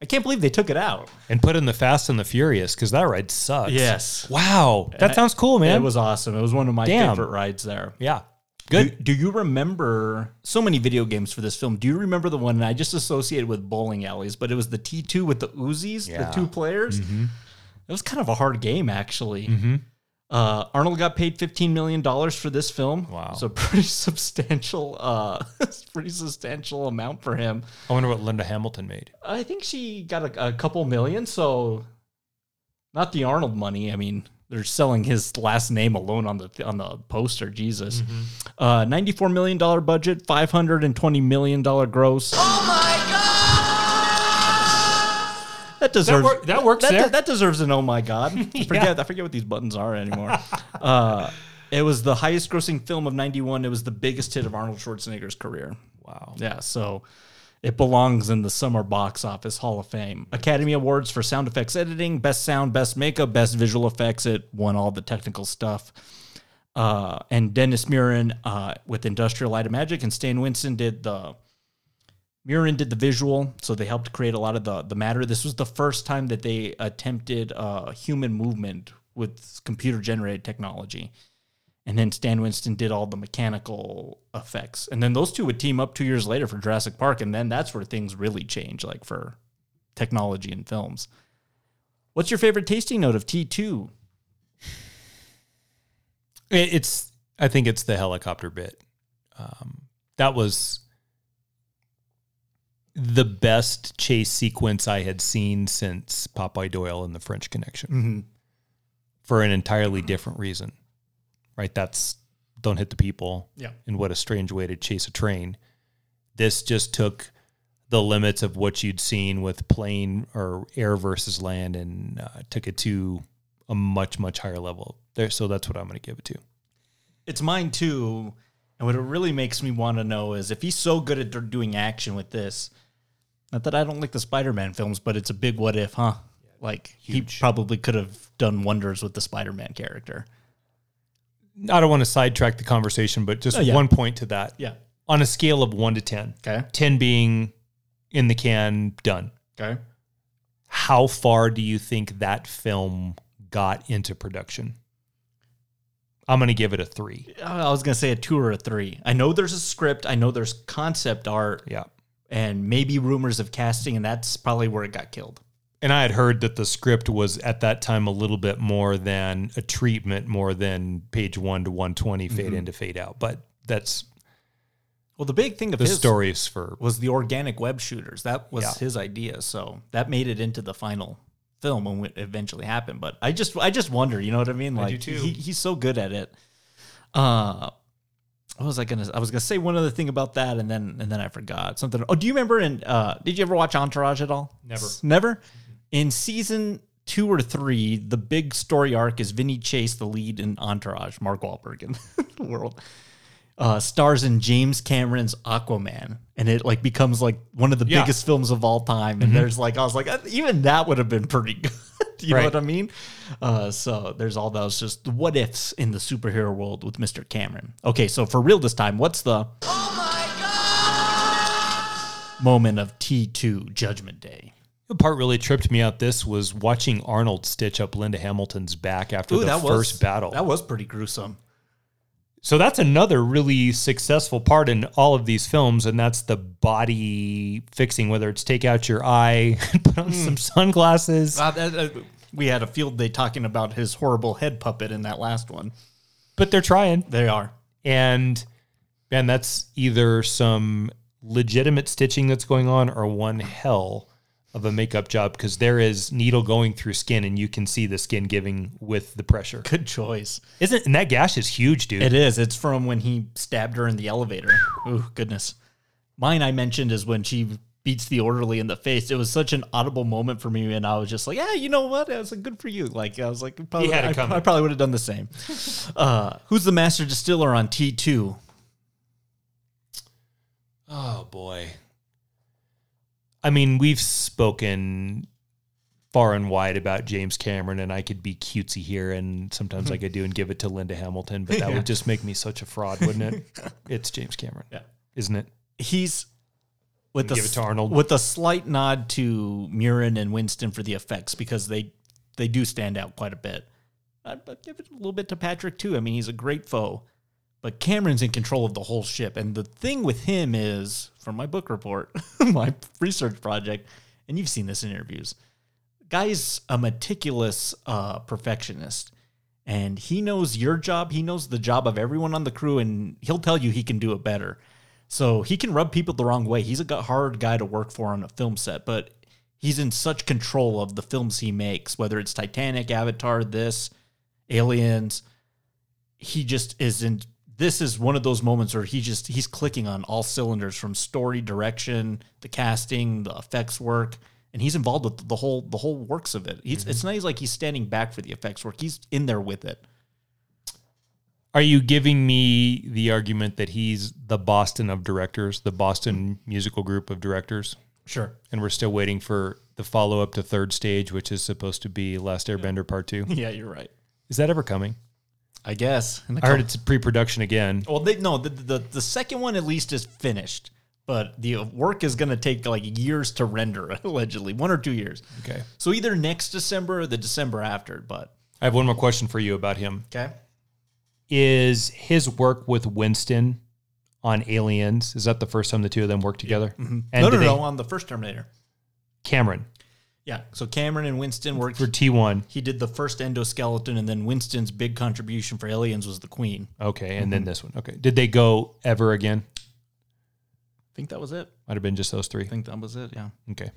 I can't believe they took it out. And put in the Fast and the Furious because that ride sucks. Yes. Wow. That sounds cool, man. It was awesome. It was one of my Damn. favorite rides there. Yeah. Good. Do, do you remember so many video games for this film? Do you remember the one and I just associated with bowling alleys, but it was the T2 with the Uzis, Yeah. the two players? Mhm. It was kind of a hard game, actually. Mhm. Uh, Arnold got paid $15 million for this film. Wow. So [LAUGHS] pretty substantial, uh, [LAUGHS] pretty substantial amount for him. I wonder what Linda Hamilton made. I think she got a, a couple million, so not the Arnold money. I mean, they're selling his last name alone on the on the poster. Jesus, uh, ninety four million dollar budget, five hundred and twenty million dollar gross. Oh my That deserves work- that works That, there. that deserves an oh my god. [LAUGHS] I forget I forget what these buttons are anymore. uh, it was the highest grossing film of ninety one. It was the biggest hit of Arnold Schwarzenegger's career. Wow. Yeah, so it belongs in the Summer Box Office Hall of Fame. Academy Awards for sound effects editing, best sound, best makeup, best visual effects. It won all the technical stuff. Uh, and Dennis Muren uh, with Industrial Light of Magic, and Stan Winston did the Muren did the visual, so they helped create a lot of the the matter. This was the first time that they attempted uh, human movement with computer generated technology. And then Stan Winston did all the mechanical effects. And then those two would team up two years later for Jurassic Park. And then that's where things really change, like for technology and films. What's your favorite tasting note of T2? It's. I think it's the helicopter bit. Um, that was the best chase sequence I had seen since Popeye Doyle and the French Connection, Mm-hmm. for an entirely different reason. Right? That's don't hit the people. Yeah. And what a strange way to chase a train. This just took the limits of what you'd seen with plane or air versus land and uh, took it to a much much higher level. There, so that's what I'm going to give it to. It's mine too. And what it really makes me want to know is if he's so good at doing action with this, not that I don't like the Spider Man films, but it's a big what if, huh? Like, he probably could have done wonders with the Spider Man character. I don't want to sidetrack the conversation, but just Oh, yeah. one point to that. Yeah. On a scale of one to 10, Okay. 10 being in the can, done. Okay. How far do you think that film got into production? I'm going to give it a three. I was gonna say a two or a three. I know there's a script. I know there's concept art. Yeah. And maybe rumors of casting, and that's probably where it got killed. And I had heard that the script was at that time a little bit more than a treatment, more than page one to 120, fade Mhm. in to fade out. But that's Well, the big thing of the his stories for was the organic web shooters. That was Yeah. his idea. So that made it into the final film when it eventually happened. But I just I just wonder, you know what I mean? I Like too. He, he's so good at it. Uh what was I gonna I was gonna say one other thing about that and then and then I forgot something. Oh, do you remember in uh did you ever watch Entourage at all? Never. Never? In season two or three, the big story arc is Vinny Chase, the lead in Entourage, Mark Wahlberg in [LAUGHS] the world uh, stars in James Cameron's Aquaman, and it like becomes like one of the Yeah. biggest films of all time. And Mhm. there's like I was like uh, even that would have been pretty [LAUGHS] good. you know what I mean? Uh, so there's all those just the what ifs in the superhero world with Mr. Cameron. Okay, so for real this time, what's the moment of T2 Judgment Day? The part really tripped me out. This was watching Arnold stitch up Linda Hamilton's back after Ooh, the first was battle. That was pretty gruesome. So that's another really successful part in all of these films, and that's the body fixing. Whether it's take out your eye, [LAUGHS] put on some sunglasses, Uh, that- that- we had a field day talking about his horrible head puppet in that last one. but they're trying. They are. And man, that's either some legitimate stitching that's going on or one hell of a makeup job because there is needle going through skin and you can see the skin giving with the pressure. Good choice. Isn't and that gash is huge, dude. It is. It's from when he stabbed her in the elevator. Oh goodness. Mine I mentioned is when she beats the orderly in the face. It was such an audible moment for me, and I was just like, yeah, you know what? I was like, good for you. Like I was like, probably, had it I. I probably would have done the same. [LAUGHS] uh, who's the master distiller on T two? Oh boy. I mean, we've spoken far and wide about James Cameron, and I could be cutesy here, and sometimes like I hmm. do, and give it to Linda Hamilton, but that Yeah. would just make me such a fraud, wouldn't it? [LAUGHS] it's James Cameron, Yeah. isn't it? He's with a give it to Arnold? with a slight nod to Muren and Winston for the effects because they they do stand out quite a bit. I'd I'd give it a little bit to Patrick too. I mean, he's a great foe, but Cameron's in control of the whole ship. And the thing with him is, from my book report, [LAUGHS] my research project, and you've seen this in interviews, guy's a meticulous uh, perfectionist. And he knows your job. He knows the job of everyone on the crew, and he'll tell you he can do it better. So he can rub people the wrong way. He's a hard guy to work for on a film set, but he's in such control of the films he makes, whether it's Titanic, Avatar, this, Aliens. He just is in. This is one of those moments where he just he's clicking on all cylinders from story, direction, the casting, the effects work, and he's involved with the whole the whole works of it. He's, It's mm-hmm. not like he's standing back for the effects work. He's in there with it. Are you giving me the argument that he's the Boston of directors, the Boston musical group of directors? Sure. And we're still waiting for the follow up to third stage, which is supposed to be Last Airbender Part Two. [LAUGHS] Yeah, you're right. Is that ever coming? I guess. I heard it's pre production again. Well, they no the, the the second one at least is finished, but the work is going to take like years to render [LAUGHS] allegedly, one or two years. Okay. So either next December or the December after. But I have one more question for you about him. okay, Is his work with Winston on Aliens, is that the first time the two of them worked together? Mm-hmm. And no, no, did they- no, on the first Terminator. Cameron Yeah. So Cameron and Winston worked. for T1. he did the first endoskeleton, and then Winston's big contribution for Aliens was the Queen. Okay. And then this one. Okay. Did they go ever again? I think that was it. Might have been just those three. I think that was it. Yeah. Okay.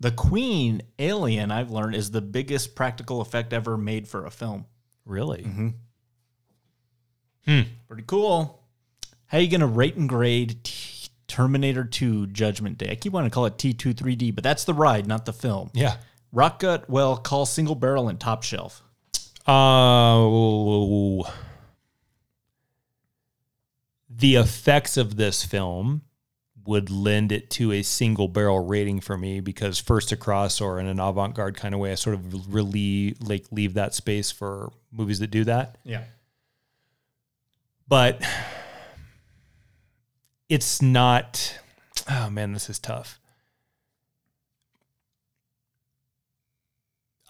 The Queen Alien, I've learned, is the biggest practical effect ever made for a film. Really? Mm-hmm. Hmm. Pretty cool. How are you gonna rate and grade T- Terminator 2 Judgment Day? I keep wanting to call it T2 3D, but that's the ride, not the film. Yeah. Rotgut, well, call single barrel and top shelf. Uh, the effects of this film would lend it to a single barrel rating for me because first across or in an avant-garde kind of way, I sort of really like leave that space for movies that do that. Yeah. But it's not. Oh man, this is tough.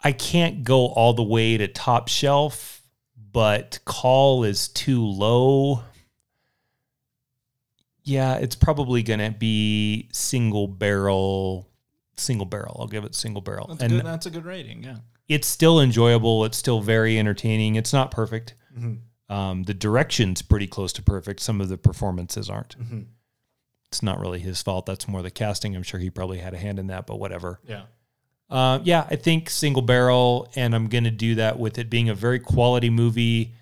I can't go all the way to top shelf, but call is too low. Yeah, it's probably going to be single barrel. Single barrel. I'll give it single barrel. That's, and good, that's a good rating, yeah. it's still enjoyable. It's still very entertaining. It's not perfect. Mm-hmm. Um, the direction's pretty close to perfect. Some of the performances aren't. It's not really his fault. That's more the casting. I'm sure he probably had a hand in that, but whatever. Yeah. Uh, yeah, I think single barrel, and I'm going to do that with it being a very quality movie,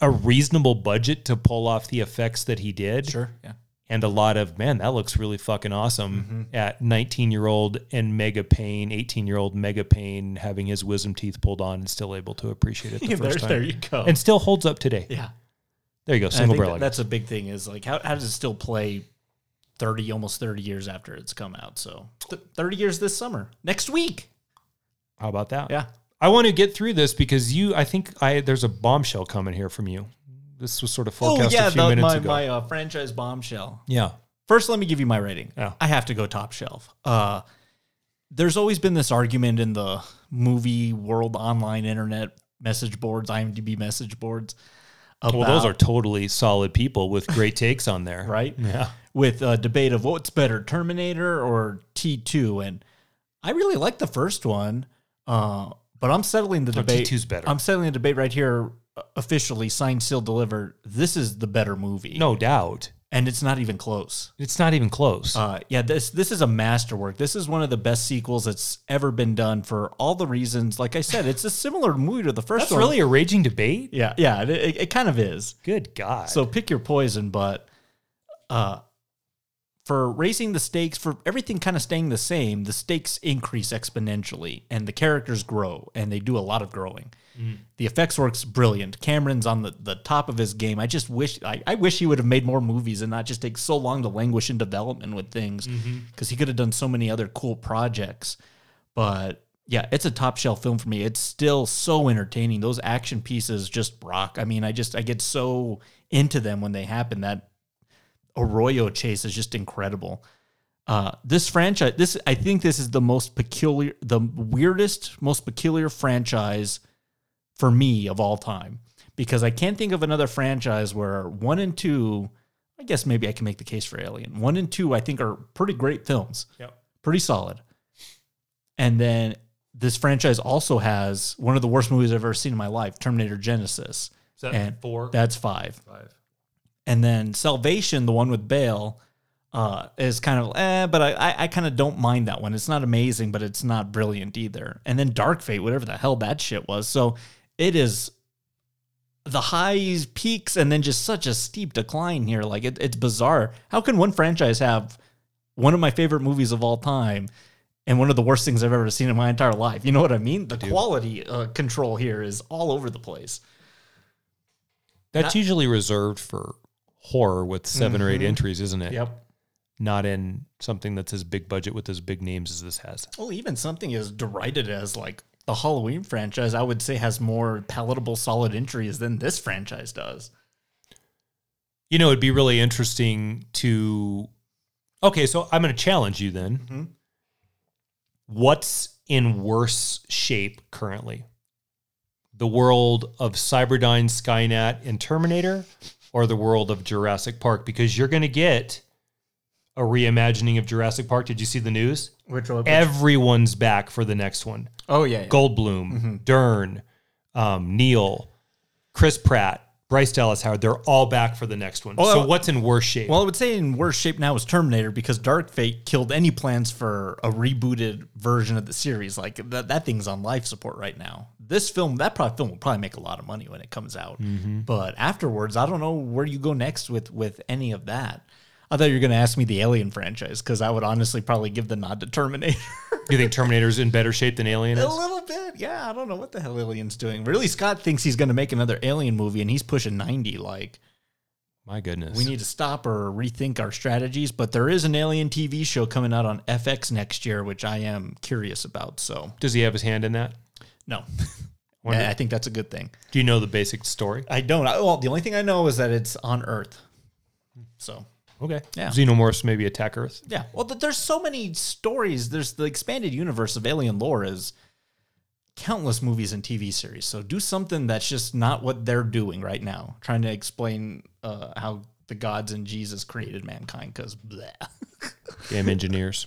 a reasonable budget to pull off the effects that he did, Sure. Yeah. And a lot of man, that looks really fucking awesome. Mm-hmm. At 19 year old and mega pain, 18 year old mega pain, having his wisdom teeth pulled on and still able to appreciate it the [LAUGHS] Yeah, first there, time, there you go. and still holds up today. yeah. There you go, single barrel. that- that's a big thing is like, how, how does it still play 30, almost 30 years after it's come out? So th- 30 years this summer, next week. How about that? Yeah. I want to get through this because you, I think I there's a bombshell coming here from you. This was sort of forecast a few the- minutes my, ago. my uh, franchise bombshell. yeah. First, let me give you my rating. Yeah. I have to go top shelf. Uh, there's always been this argument in the movie world, online internet message boards, IMDb message boards. About, Well, those are totally solid people with great takes on there. [LAUGHS] right. Yeah. With a debate of what's better, Terminator or T2, and I really like the first one, uh, but I'm settling the debate. T2's better. I'm settling the debate right here, officially signed, sealed, delivered. This is the better movie. No doubt. and it's not even close. It's not even close. Uh, yeah, this this is a masterwork. This is one of the best sequels that's ever been done for all the reasons. Like I said, it's a similar movie to the first That's one. really a raging debate. yeah, yeah. It, it, it kind of is. Good God. So pick your poison, but uh, for raising the stakes, for everything kind of staying the same, the stakes increase exponentially and the characters grow and they do a lot of growing. The effects work's brilliant. Cameron's on the, the top of his game. I just wish I, I wish he would have made more movies and not just take so long to languish in development with things because he could have done so many other cool projects. But yeah, it's a top shelf film for me. It's still so entertaining. Those action pieces just rock. I mean, I just I get so into them when they happen. That Arroyo chase is just incredible. Uh, this franchise, this I think this is the most peculiar, the weirdest, most peculiar franchise for me of all time because I can't think of another franchise where one and two. I guess maybe I can make the case for Alien. One and two, I think, are pretty great films. Yep. Pretty solid. And then this franchise also has one of the worst movies I've ever seen in my life, Terminator Genisys. Is that and four? That's five. Five. And then Salvation, the one with Bale, uh, is kind of eh, but I, I, I kind of don't mind that one. It's not amazing, but it's not brilliant either. And then Dark Fate, whatever the hell that shit was. So it is the highs, peaks, and then just such a steep decline here. Like it, it's bizarre. How can one franchise have one of my favorite movies of all time and one of the worst things I've ever seen in my entire life? You know what I mean? The quality uh, control here is all over the place. That's Not- usually reserved for horror with 7 or eight Mhm. entries, isn't it? Yep. Not in something that's as big budget with as big names as this has. Well, even something as derided as like the Halloween franchise, I would say has more palatable, solid entries than this franchise does. You know, it'd be really interesting to. Okay, so I'm going to challenge you then. Mhm. What's in worse shape currently? The world of Cyberdyne, Skynet, and Terminator, or the world of Jurassic Park? Because you're going to get a reimagining of Jurassic Park. Did you see the news? Which one? Everyone's back for the next one. Oh yeah, yeah. Goldblum, Dern, um, Neil, Chris Pratt, Bryce Dallas Howard. They're all back for the next one. Well, so what's in worse shape? Well, I would say in worse shape now is Terminator because Dark Fate killed any plans for a rebooted version of the series. Like that, that thing's on life support right now. This film, that probably film will probably make a lot of money when it comes out. But afterwards, I don't know where you go next with with any of that. I thought you were going to ask me the Alien franchise because I would honestly probably give the nod to Terminator. [LAUGHS] you think Terminator's in better shape than Alien A is? little bit, yeah. I don't know what the hell Alien's doing. Really, Scott thinks he's going to make another Alien movie, and he's pushing ninety. Like, My goodness. we need to stop or rethink our strategies. But there is an Alien TV show coming out on FX next year, which I am curious about. So, Does he have his hand in that? no, [LAUGHS] yeah, I think that's a good thing. Do you know the basic story? I don't. I, well, the only thing I know is that it's on Earth. So, Okay. Yeah. Xenomorphs maybe attack Earth. yeah. Well, th- there's so many stories. There's the expanded universe of Alien lore is countless movies and TV series. So do something that's just not what they're doing right now, trying to explain uh, how the gods and Jesus created mankind. Because [LAUGHS] Damn engineers.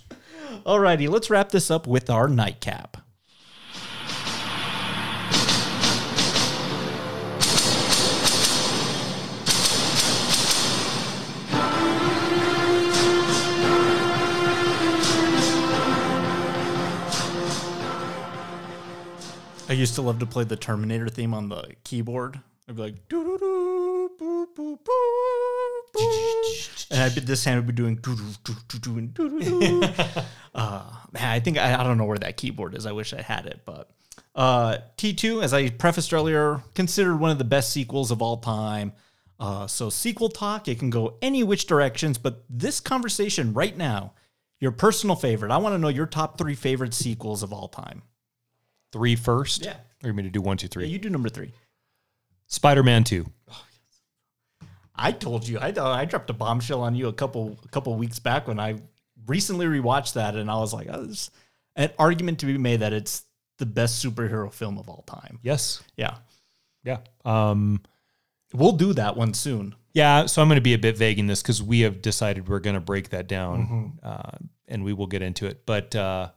Alrighty, let's wrap this up with our nightcap. I used to love to play the Terminator theme on the keyboard. I'd be like, doo doo doo, boo boo boo, and I'd be this hand would be doing doo doo doo doo doo and doo doo doo. [LAUGHS] Uh, man, I think I, I don't know where that keyboard is. I wish I had it, but uh, T2, as I prefaced earlier, considered one of the best sequels of all time. Uh, so sequel talk, it can go any which directions, but this conversation right now, your personal favorite. I want to know your top three favorite sequels of all time. Three first? Yeah. Or you mean to do one, two, Yeah, you do number three. Spider Man 2. I told you I I dropped a bombshell on you a couple a couple weeks back when I recently rewatched that and I was like, oh, there's an argument to be made that it's the best superhero film of all time. Yes. Yeah, Yeah. Um, we'll do that one soon. yeah. So I'm going to be a bit vague in this because we have decided we're going to break that down uh, and we will get into it. But uh,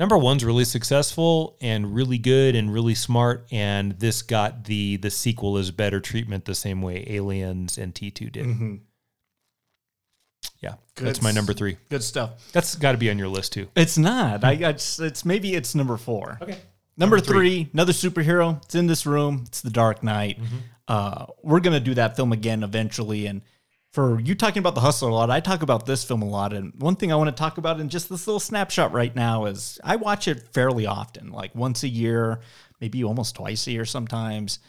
number one's really successful and really good and really smart. And this got the the sequel is better treatment the same way Aliens and T2 did. Yeah. That's my number three. Good stuff. That's got to be on your list too. It's not. I, I it's, it's maybe it's number four. Okay. Number, Number three, three. another superhero. It's in this room. It's The Dark Knight. Uh, we're gonna do that film again eventually, and for you talking about the hustler a lot, I talk about this film a lot. And one thing I want to talk about in just this little snapshot right now is I watch it fairly often, like once a year, maybe almost twice a year sometimes.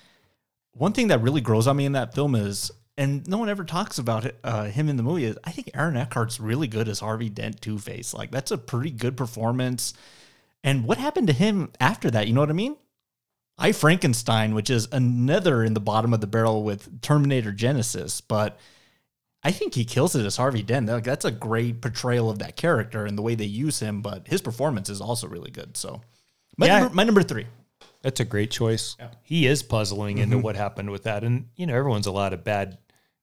One thing that really grows on me in that film is, and no one ever talks about it, uh, him in the movie, is I think Aaron Eckhart's really good as Harvey Dent Two Face. Like that's a pretty good performance. And what happened to him after that? You know what I mean? I Frankenstein, which is another in the bottom of the barrel with Terminator Genisys, but I think he kills it as Harvey Dent. Like, that's a great portrayal of that character and the way they use him, but his performance is also really good. So, my, Yeah. number, my number three. That's a great choice. He is puzzling into mm-hmm. what happened with that. And, you know, everyone's allowed a bad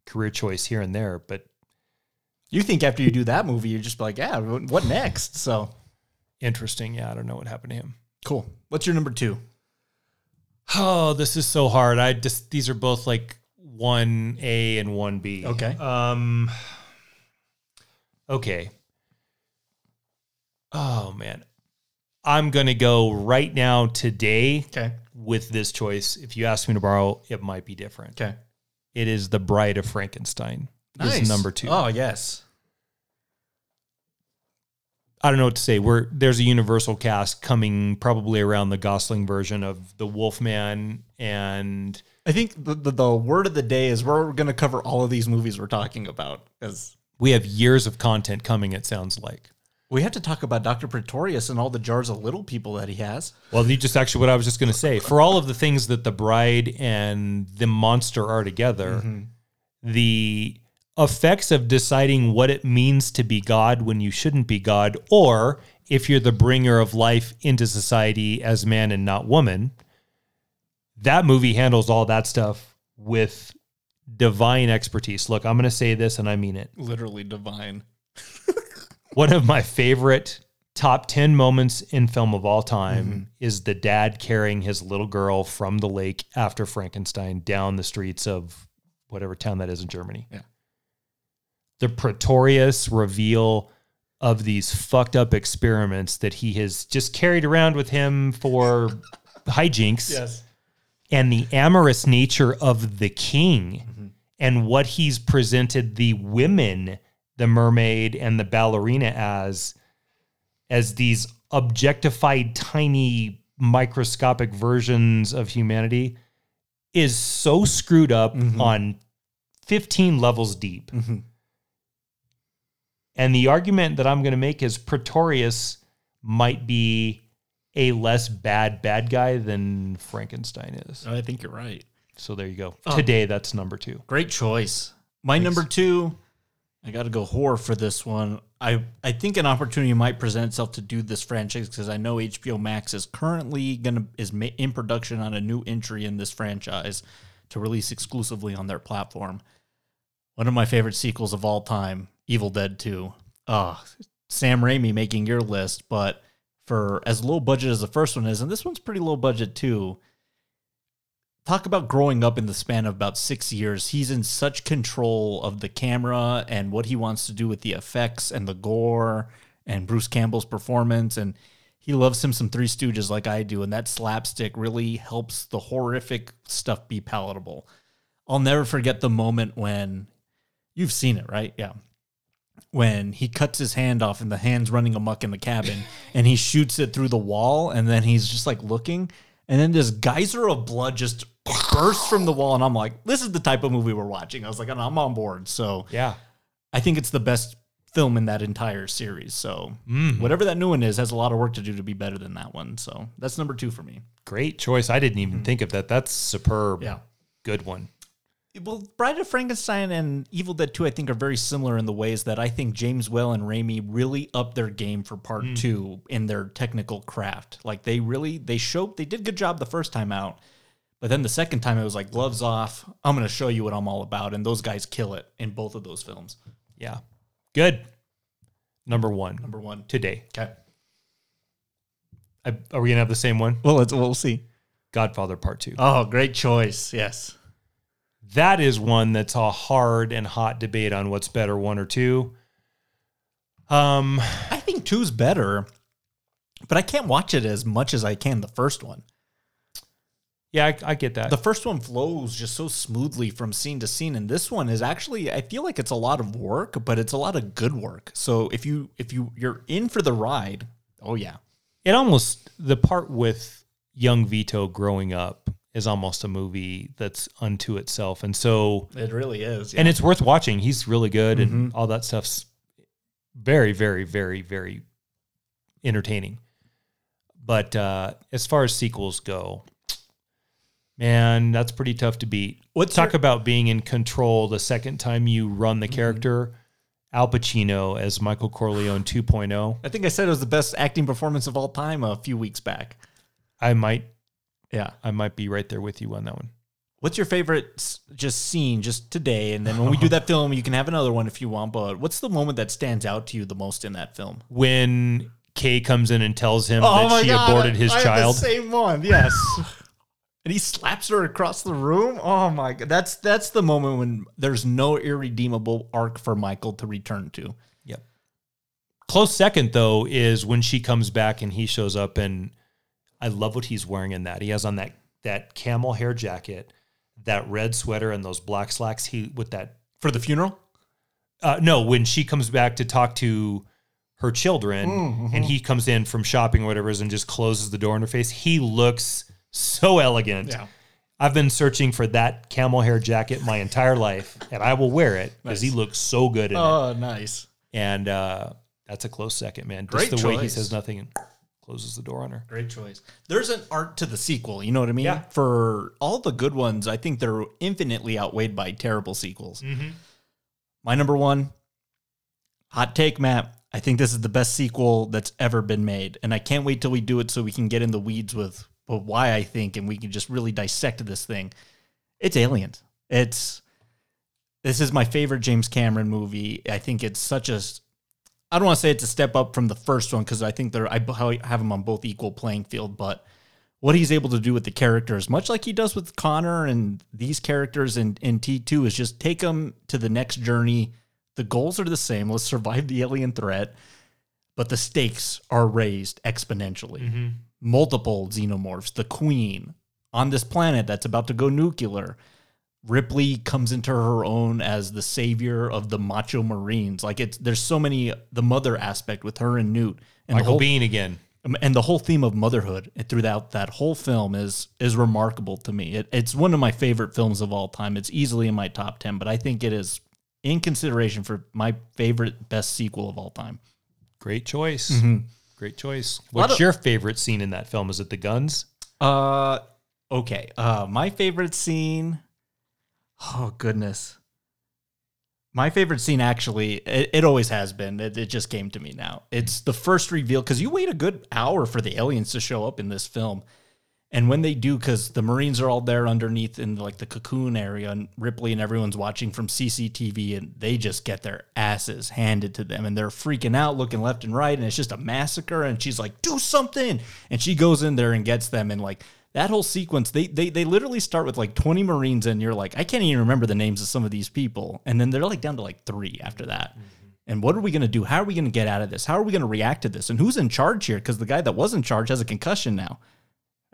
career choice here and there, but You think after you do that movie, you're just like, yeah, what next? So, interesting. Yeah, I don't know what happened to him. cool. What's your number two? Oh, this is so hard. I just these are both like one A and one B. Okay. Um. Okay. Oh man, I'm gonna go right now today Okay. with this choice. If you ask me tomorrow, it might be different. Okay. It is the Bride of Frankenstein. Is number two. Oh, yes. I don't know what to say. We're there's a universal cast coming probably around the Gosling version of the Wolfman and I think the, the, the word of the day is we're going to cover all of these movies we're talking about because we have years of content coming. It sounds like. we have to talk about Dr. Pretorius and all the jars of little people that he has. Well, you just actually what I was just going to say. For all of the things that the bride and the monster are together, mm-hmm. the effects of deciding what it means to be God when you shouldn't be God, or if you're the bringer of life into society as man and not woman, that movie handles all that stuff with divine expertise. Look, I'm going to say this and I mean it Literally divine. [LAUGHS] one of my favorite top 10 moments in film of all time mm-hmm. is the dad carrying his little girl from the lake after Frankenstein down the streets of whatever town that is in Germany. Yeah. The Pretorius reveal of these fucked up experiments that he has just carried around with him for hijinks Yes. And the amorous nature of the king mm-hmm. and what he's presented the women the mermaid and the ballerina as as these objectified tiny microscopic versions of humanity is so screwed up mm-hmm. on 15 levels deep. Mm-hmm. And the argument that i'm going to make is pretorius might be a less bad bad guy than frankenstein is I think you're right. so there you go. Today, that's number two. Great choice. My number two, I got to go horror for this one. I I think an opportunity might present itself to do this franchise because I know HBO Max is currently gonna is in production on a new entry in this franchise to release exclusively on their platform. One of my favorite sequels of all time, Evil Dead Two. Ah, Sam Raimi making your list, but for as low budget as the first one is, and this one's pretty low budget too talk about growing up in the span of about six years. He's in such control of the camera and what he wants to do with the effects and the gore and Bruce Campbell's performance. And he loves him some Three Stooges like I do. And that slapstick really helps the horrific stuff be palatable. I'll never forget the moment when you've seen it, right? Yeah. When he cuts his hand off and the hand's running amuck in the cabin and he shoots it through the wall and then he's just like looking and then this geyser of blood just bursts from the wall and I'm like, this is the type of movie we're watching. I was like, I'm on board. So Yeah. I think it's the best film in that entire series. So mm-hmm. whatever that new one is has a lot of work to do to be better than that one. So that's number two for me. Great choice. I didn't even mm-hmm. think of that. That's superb. Yeah. Good one. Well, Bride of Frankenstein and Evil Dead 2, I think, are very similar in the ways that I think James Whale and Raimi really upped their game for part hmm. two in their technical craft. Like they really they showed they did a good job the first time out, but then the second time it was like gloves off. I'm gonna show you what I'm all about, and those guys kill it in both of those films. Yeah. Good. Number one. Number one. Today. Okay. I, are we going to have the same one? Well, let's we'll see. Godfather Part Two. Oh, great choice. Yes. That is one that's a hard and hot debate on what's better, one or two. Um, I think two's better, but I can't watch it as much as I can the first one. Yeah, I, I get that. The first one flows just so smoothly from scene to scene, and this one is actually I feel like it's a lot of work, but it's a lot of good work. So if you if you you're in for the ride, oh yeah, it almost the part with young Vito growing up is almost a movie that's unto itself, and so it really is, and it's worth watching. He's really good, and all that stuff's very, very, very, very entertaining. But uh, as far as sequels go, man, that's pretty tough to beat. What's talk your- about being in control the second time you run the character? Al Pacino as Michael Corleone 2.0. I think I said it was the best acting performance of all time a few weeks back. I might, Yeah. I might be right there with you on that one. What's your favorite just scene just today? And then when we do [LAUGHS] that film, you can have another one if you want. But what's the moment that stands out to you the most in that film? When Kay comes in and tells him oh that she aborted his Oh I child. the same one, yes. [LAUGHS] and he slaps her across the room. Oh my god, that's that's the moment when there's no irredeemable arc for Michael to return to. Yep. Close second though is when she comes back and he shows up and I love what he's wearing in that. He has on that that camel hair jacket, that red sweater and those black slacks. He with that For the funeral? uh, no, when she comes back to talk to her children Mm-hmm. and he comes in from shopping or whatever and just closes the door in her face, he looks so elegant. Yeah. I've been searching for that camel hair jacket my entire life, and I will wear it because he looks so good in it. Oh, nice. And uh, that's a close second, man. Great Just the way he says nothing closes the door on her. Great choice. There's an art to the sequel. You know what I mean? Yeah. For all the good ones, I think they're infinitely outweighed by terrible sequels. Mm-hmm. My number one hot take, Matt. I think this is the best sequel that's ever been made, and I can't wait till we do it so we can get in the weeds with, with why I think, and we can just really dissect this thing. It's Aliens. It's this is my favorite James Cameron movie. I think it's such a I don't want to say it's a step up from the first one because I think they're I have them on both equal playing field, but what he's able to do with the characters, much like he does with Connor and these characters in, in T2, is just take them to the next journey. The goals are the same. Let's survive the alien threat, but the stakes are raised exponentially. Mm-hmm. Multiple xenomorphs, the queen on this planet that's about to go nuclear. Ripley comes into her own as the savior of the macho Marines. Like it's there's so many the mother aspect with her and Newt and the Michael whole, Biehn again. um, and the whole theme of motherhood throughout that whole film is is remarkable to me. It, it's one of my favorite films of all time. It's easily in my top ten, but I think it is in consideration for my favorite best sequel of all time. Great choice. Great choice. Mm-hmm. lot What's of- your favorite scene in that film? Is it the guns? Uh, okay. Uh, my favorite scene. Oh goodness. My favorite scene, actually, it, it always has been. It, it just came to me now. It's the first reveal because you wait a good hour for the aliens to show up in this film, and when they do, because the Marines are all there underneath in like the cocoon area, and Ripley and everyone's watching from CCTV, and they just get their asses handed to them, and they're freaking out, looking left and right, and it's just a massacre. And she's like, "Do something!" And she goes in there and gets them, and like that whole sequence, they they they literally start with like twenty Marines, and you're like, I can't even remember the names of some of these people, and then they're like down to like three after that. Mm-hmm. And what are we going to do? How are we going to get out of this? How are we going to react to this? And who's in charge here? Because the guy that was in charge has a concussion now.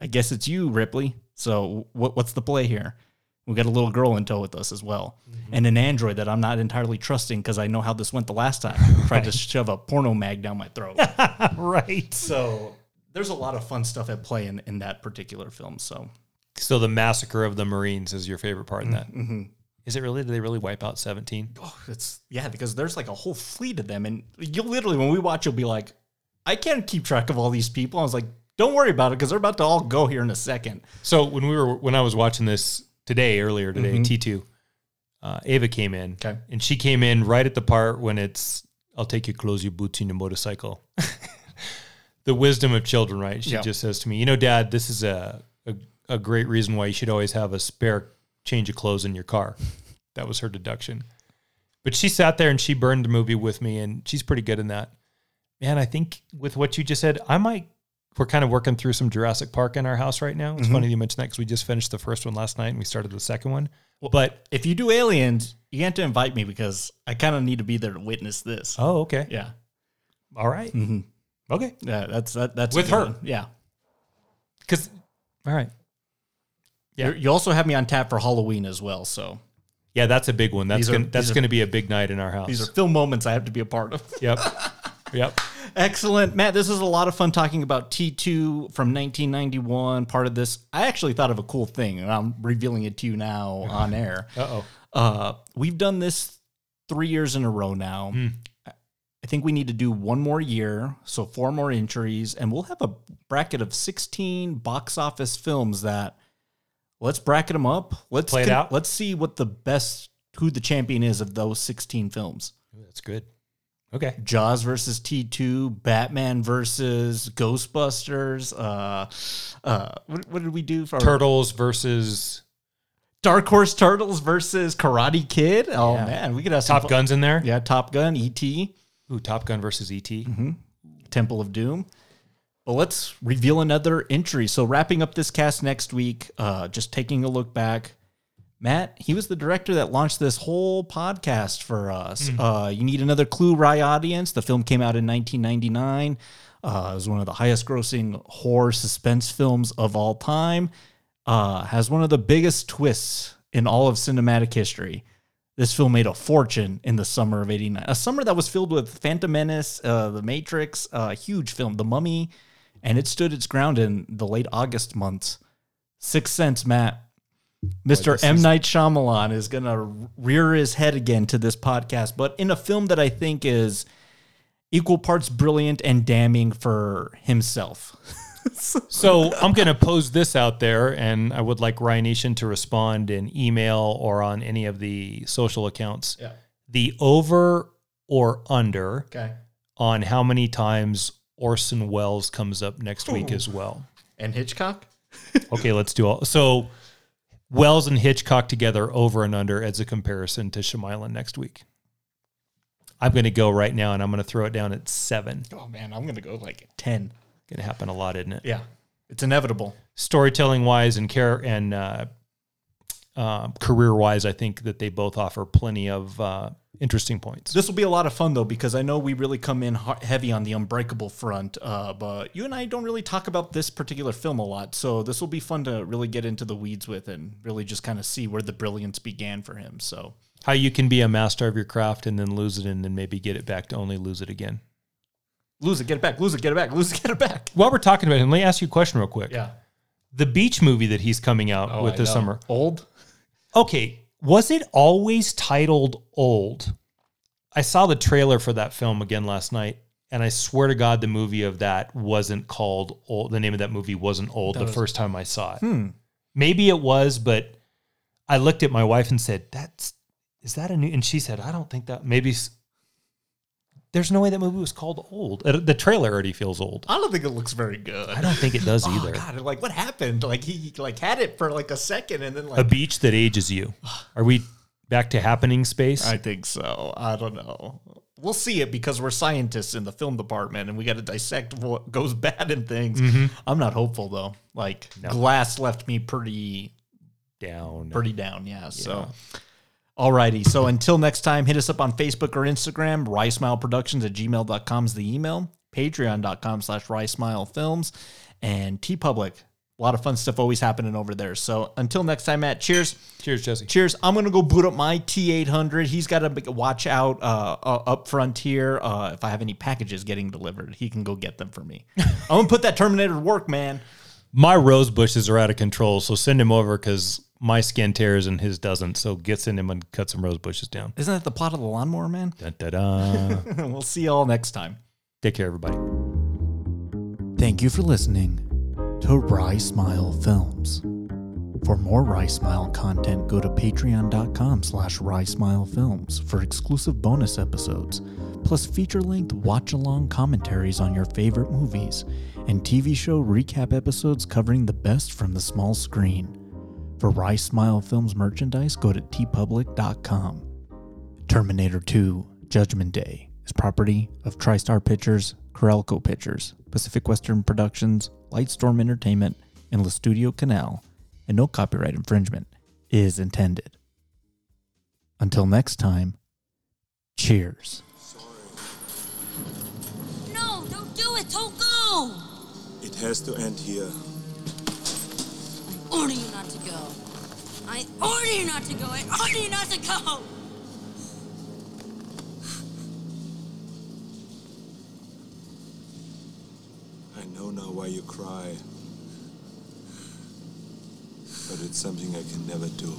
I guess it's you, Ripley. So what, what's the play here? We got a little girl in tow with us as well, mm-hmm. and an android that I'm not entirely trusting because I know how this went the last time. [LAUGHS] Tried to shove a porno mag down my throat. [LAUGHS] right. so there's a lot of fun stuff at play in, in that particular film. So So the massacre of the Marines is your favorite part in that. Is Mm-hmm. it really? Did they really wipe out 17? oh, it's yeah, because there's like a whole fleet of them, and you'll literally when we watch, you'll be like, I can't keep track of all these people. I was like, don't worry about it because they're about to all go here in a second. So when we were when I was watching this today, earlier today, T2, uh, Ava came in. Okay. And she came in right at the part when it's I'll take your clothes, your boots, and your motorcycle. [LAUGHS] the wisdom of children, right? She Yeah. just says to me, you know, Dad, this is a, a a great reason why you should always have a spare change of clothes in your car. [LAUGHS] That was her deduction. But she sat there and she burned the movie with me, and she's pretty good in that. Man, I think with what you just said, I might. We're kind of working through some Jurassic Park in our house right now. It's mm-hmm. funny you mentioned that because we just finished the first one last night and we started the second one. but If you do aliens, you have to invite me because I kind of need to be there to witness this. oh, okay, Yeah, all right. Mm-hmm. Okay. yeah, that's that, that's a With good her. one. Yeah, Because all right, Yeah. You're- You also have me on tap for Halloween as well. So Yeah, that's a big one. That's These are- gonna, that's these are- going to be a big night in our house. these are film moments I have to be a part of. [LAUGHS] yep, yep. [LAUGHS] Excellent. Matt, this is a lot of fun talking about T2 from 1991. Part of this, I actually thought of a cool thing, and I'm revealing it to you now on [LAUGHS] air. Uh-oh. Uh, we've done this three years in a row now. I think we need to do one more year, so four more entries, and we'll have a bracket of 16 box office films that let's bracket them up. Let's Play it out. Let's see what the best, who the champion is of those 16 films. That's good. Okay. Jaws versus T2, Batman versus Ghostbusters. Uh, uh, what, what did we do for Turtles versus Dark Horse Turtles versus Karate Kid? Oh Yeah. man, we could have some Top fun- Guns in there. Yeah, Top Gun, E.T., Ooh, Top Gun versus ET. Mm-hmm. Temple of Doom. But let's reveal another entry. So wrapping up this cast next week, uh, just taking a look back. Matt, he was the director that launched this whole podcast for us. Uh, you need another clue, Rye audience. The film came out in 1999. Uh, it was one of the highest grossing horror suspense films of all time. Uh, has one of the biggest twists in all of cinematic history. This film made a fortune in the summer of 89. A summer that was filled with Phantom Menace, uh, The Matrix, a huge film, The Mummy, and it stood its ground in the late August months. Sixth Sense, Matt. Mr. this M. is- Night Shyamalan is going to rear his head again to this podcast, but in a film that I think is equal parts brilliant and damning for himself. [LAUGHS] [LAUGHS] So I'm going to pose this out there, and I would like Ryan Nation to respond in email or on any of the social accounts. Yeah. The over or under Okay. on how many times Orson Welles comes up next week as well. And Hitchcock? Okay, let's do all. So Welles and Hitchcock together over and under as a comparison to Shyamalan next week. I'm going to go right now, and I'm going to throw it down at seven. Oh, man, I'm going to go like 10. Going to happen a lot, isn't it? Yeah. It's inevitable. storytelling wise and care and uh, uh, career wise, I think that they both offer plenty of uh, interesting points. This will be a lot of fun though because I know we really come in heavy on the Unbreakable front, uh, but you and I don't really talk about this particular film a lot. So this will be fun to really get into the weeds with and really just kind of see where the brilliance began for him. So How you can be a master of your craft and then lose it and then maybe get it back to only lose it again. Lose it, get it back, lose it, get it back, lose it, get it back. While we're talking about him, let me ask you a question real quick. Yeah. The beach movie that he's coming out Oh, with I this know. summer. Old? Okay, was it always titled Old? I saw the trailer for that film again last night, and I swear to God, the movie of that wasn't called Old. The name of that movie wasn't Old the first time I saw it. Hmm. Maybe it was, but I looked at my wife and said, "That's is that a new?" And she said, "I don't think that maybe." s- There's no way that movie was called Old. The trailer already feels old. I don't think it looks very good. I don't think it does [LAUGHS] Oh, either. God, like what happened? Like he like had it for like a second and then like A beach that ages you. [SIGHS] Are we back to happening space? I think so. I don't know. We'll see it because we're scientists in the film department and we got to dissect what goes [LAUGHS] bad in things. Mm-hmm. I'm not hopeful though. Like Glass left me pretty Down. pretty down. Yeah. So alrighty. So until next time, hit us up on Facebook or Instagram. Rysmileproductions at gmail.com is the email. Patreon.com slash Films and T Public. A lot of fun stuff always happening over there. So until next time, Matt, cheers. Cheers, Jesse. Cheers. I'm gonna go boot up my T800. He's got to watch out uh, uh, up front here. Uh, if I have any packages getting delivered, he can go get them for me. [LAUGHS] I'm gonna put that Terminator to work, man. My rose bushes are out of control, so send him over because my skin tears and his doesn't. So gets in him and cuts some rose bushes down. Isn't that the plot of the lawnmower man? Dun, da, da. [LAUGHS] we'll see you all next time. Take care, everybody. Thank you for listening to Rye Smile Films. For more Rye Smile content, go to patreon.com slash Films for exclusive bonus episodes, plus feature-length watch-along commentaries on your favorite movies, and TV show recap episodes covering the best from the small screen. For Rye Smile Films merchandise, go to tpublic.com. Terminator 2 Judgment Day is property of TriStar Pictures, Carolco Pictures, Pacific Western Productions, Lightstorm Entertainment, and La Studio Canal, and no copyright infringement is intended. Until next time, cheers. No, don't do it. Don't go. It has to end here. Order order you not to go. I order you not to go. I order you not to go. I know now why you cry. But it's something I can never do.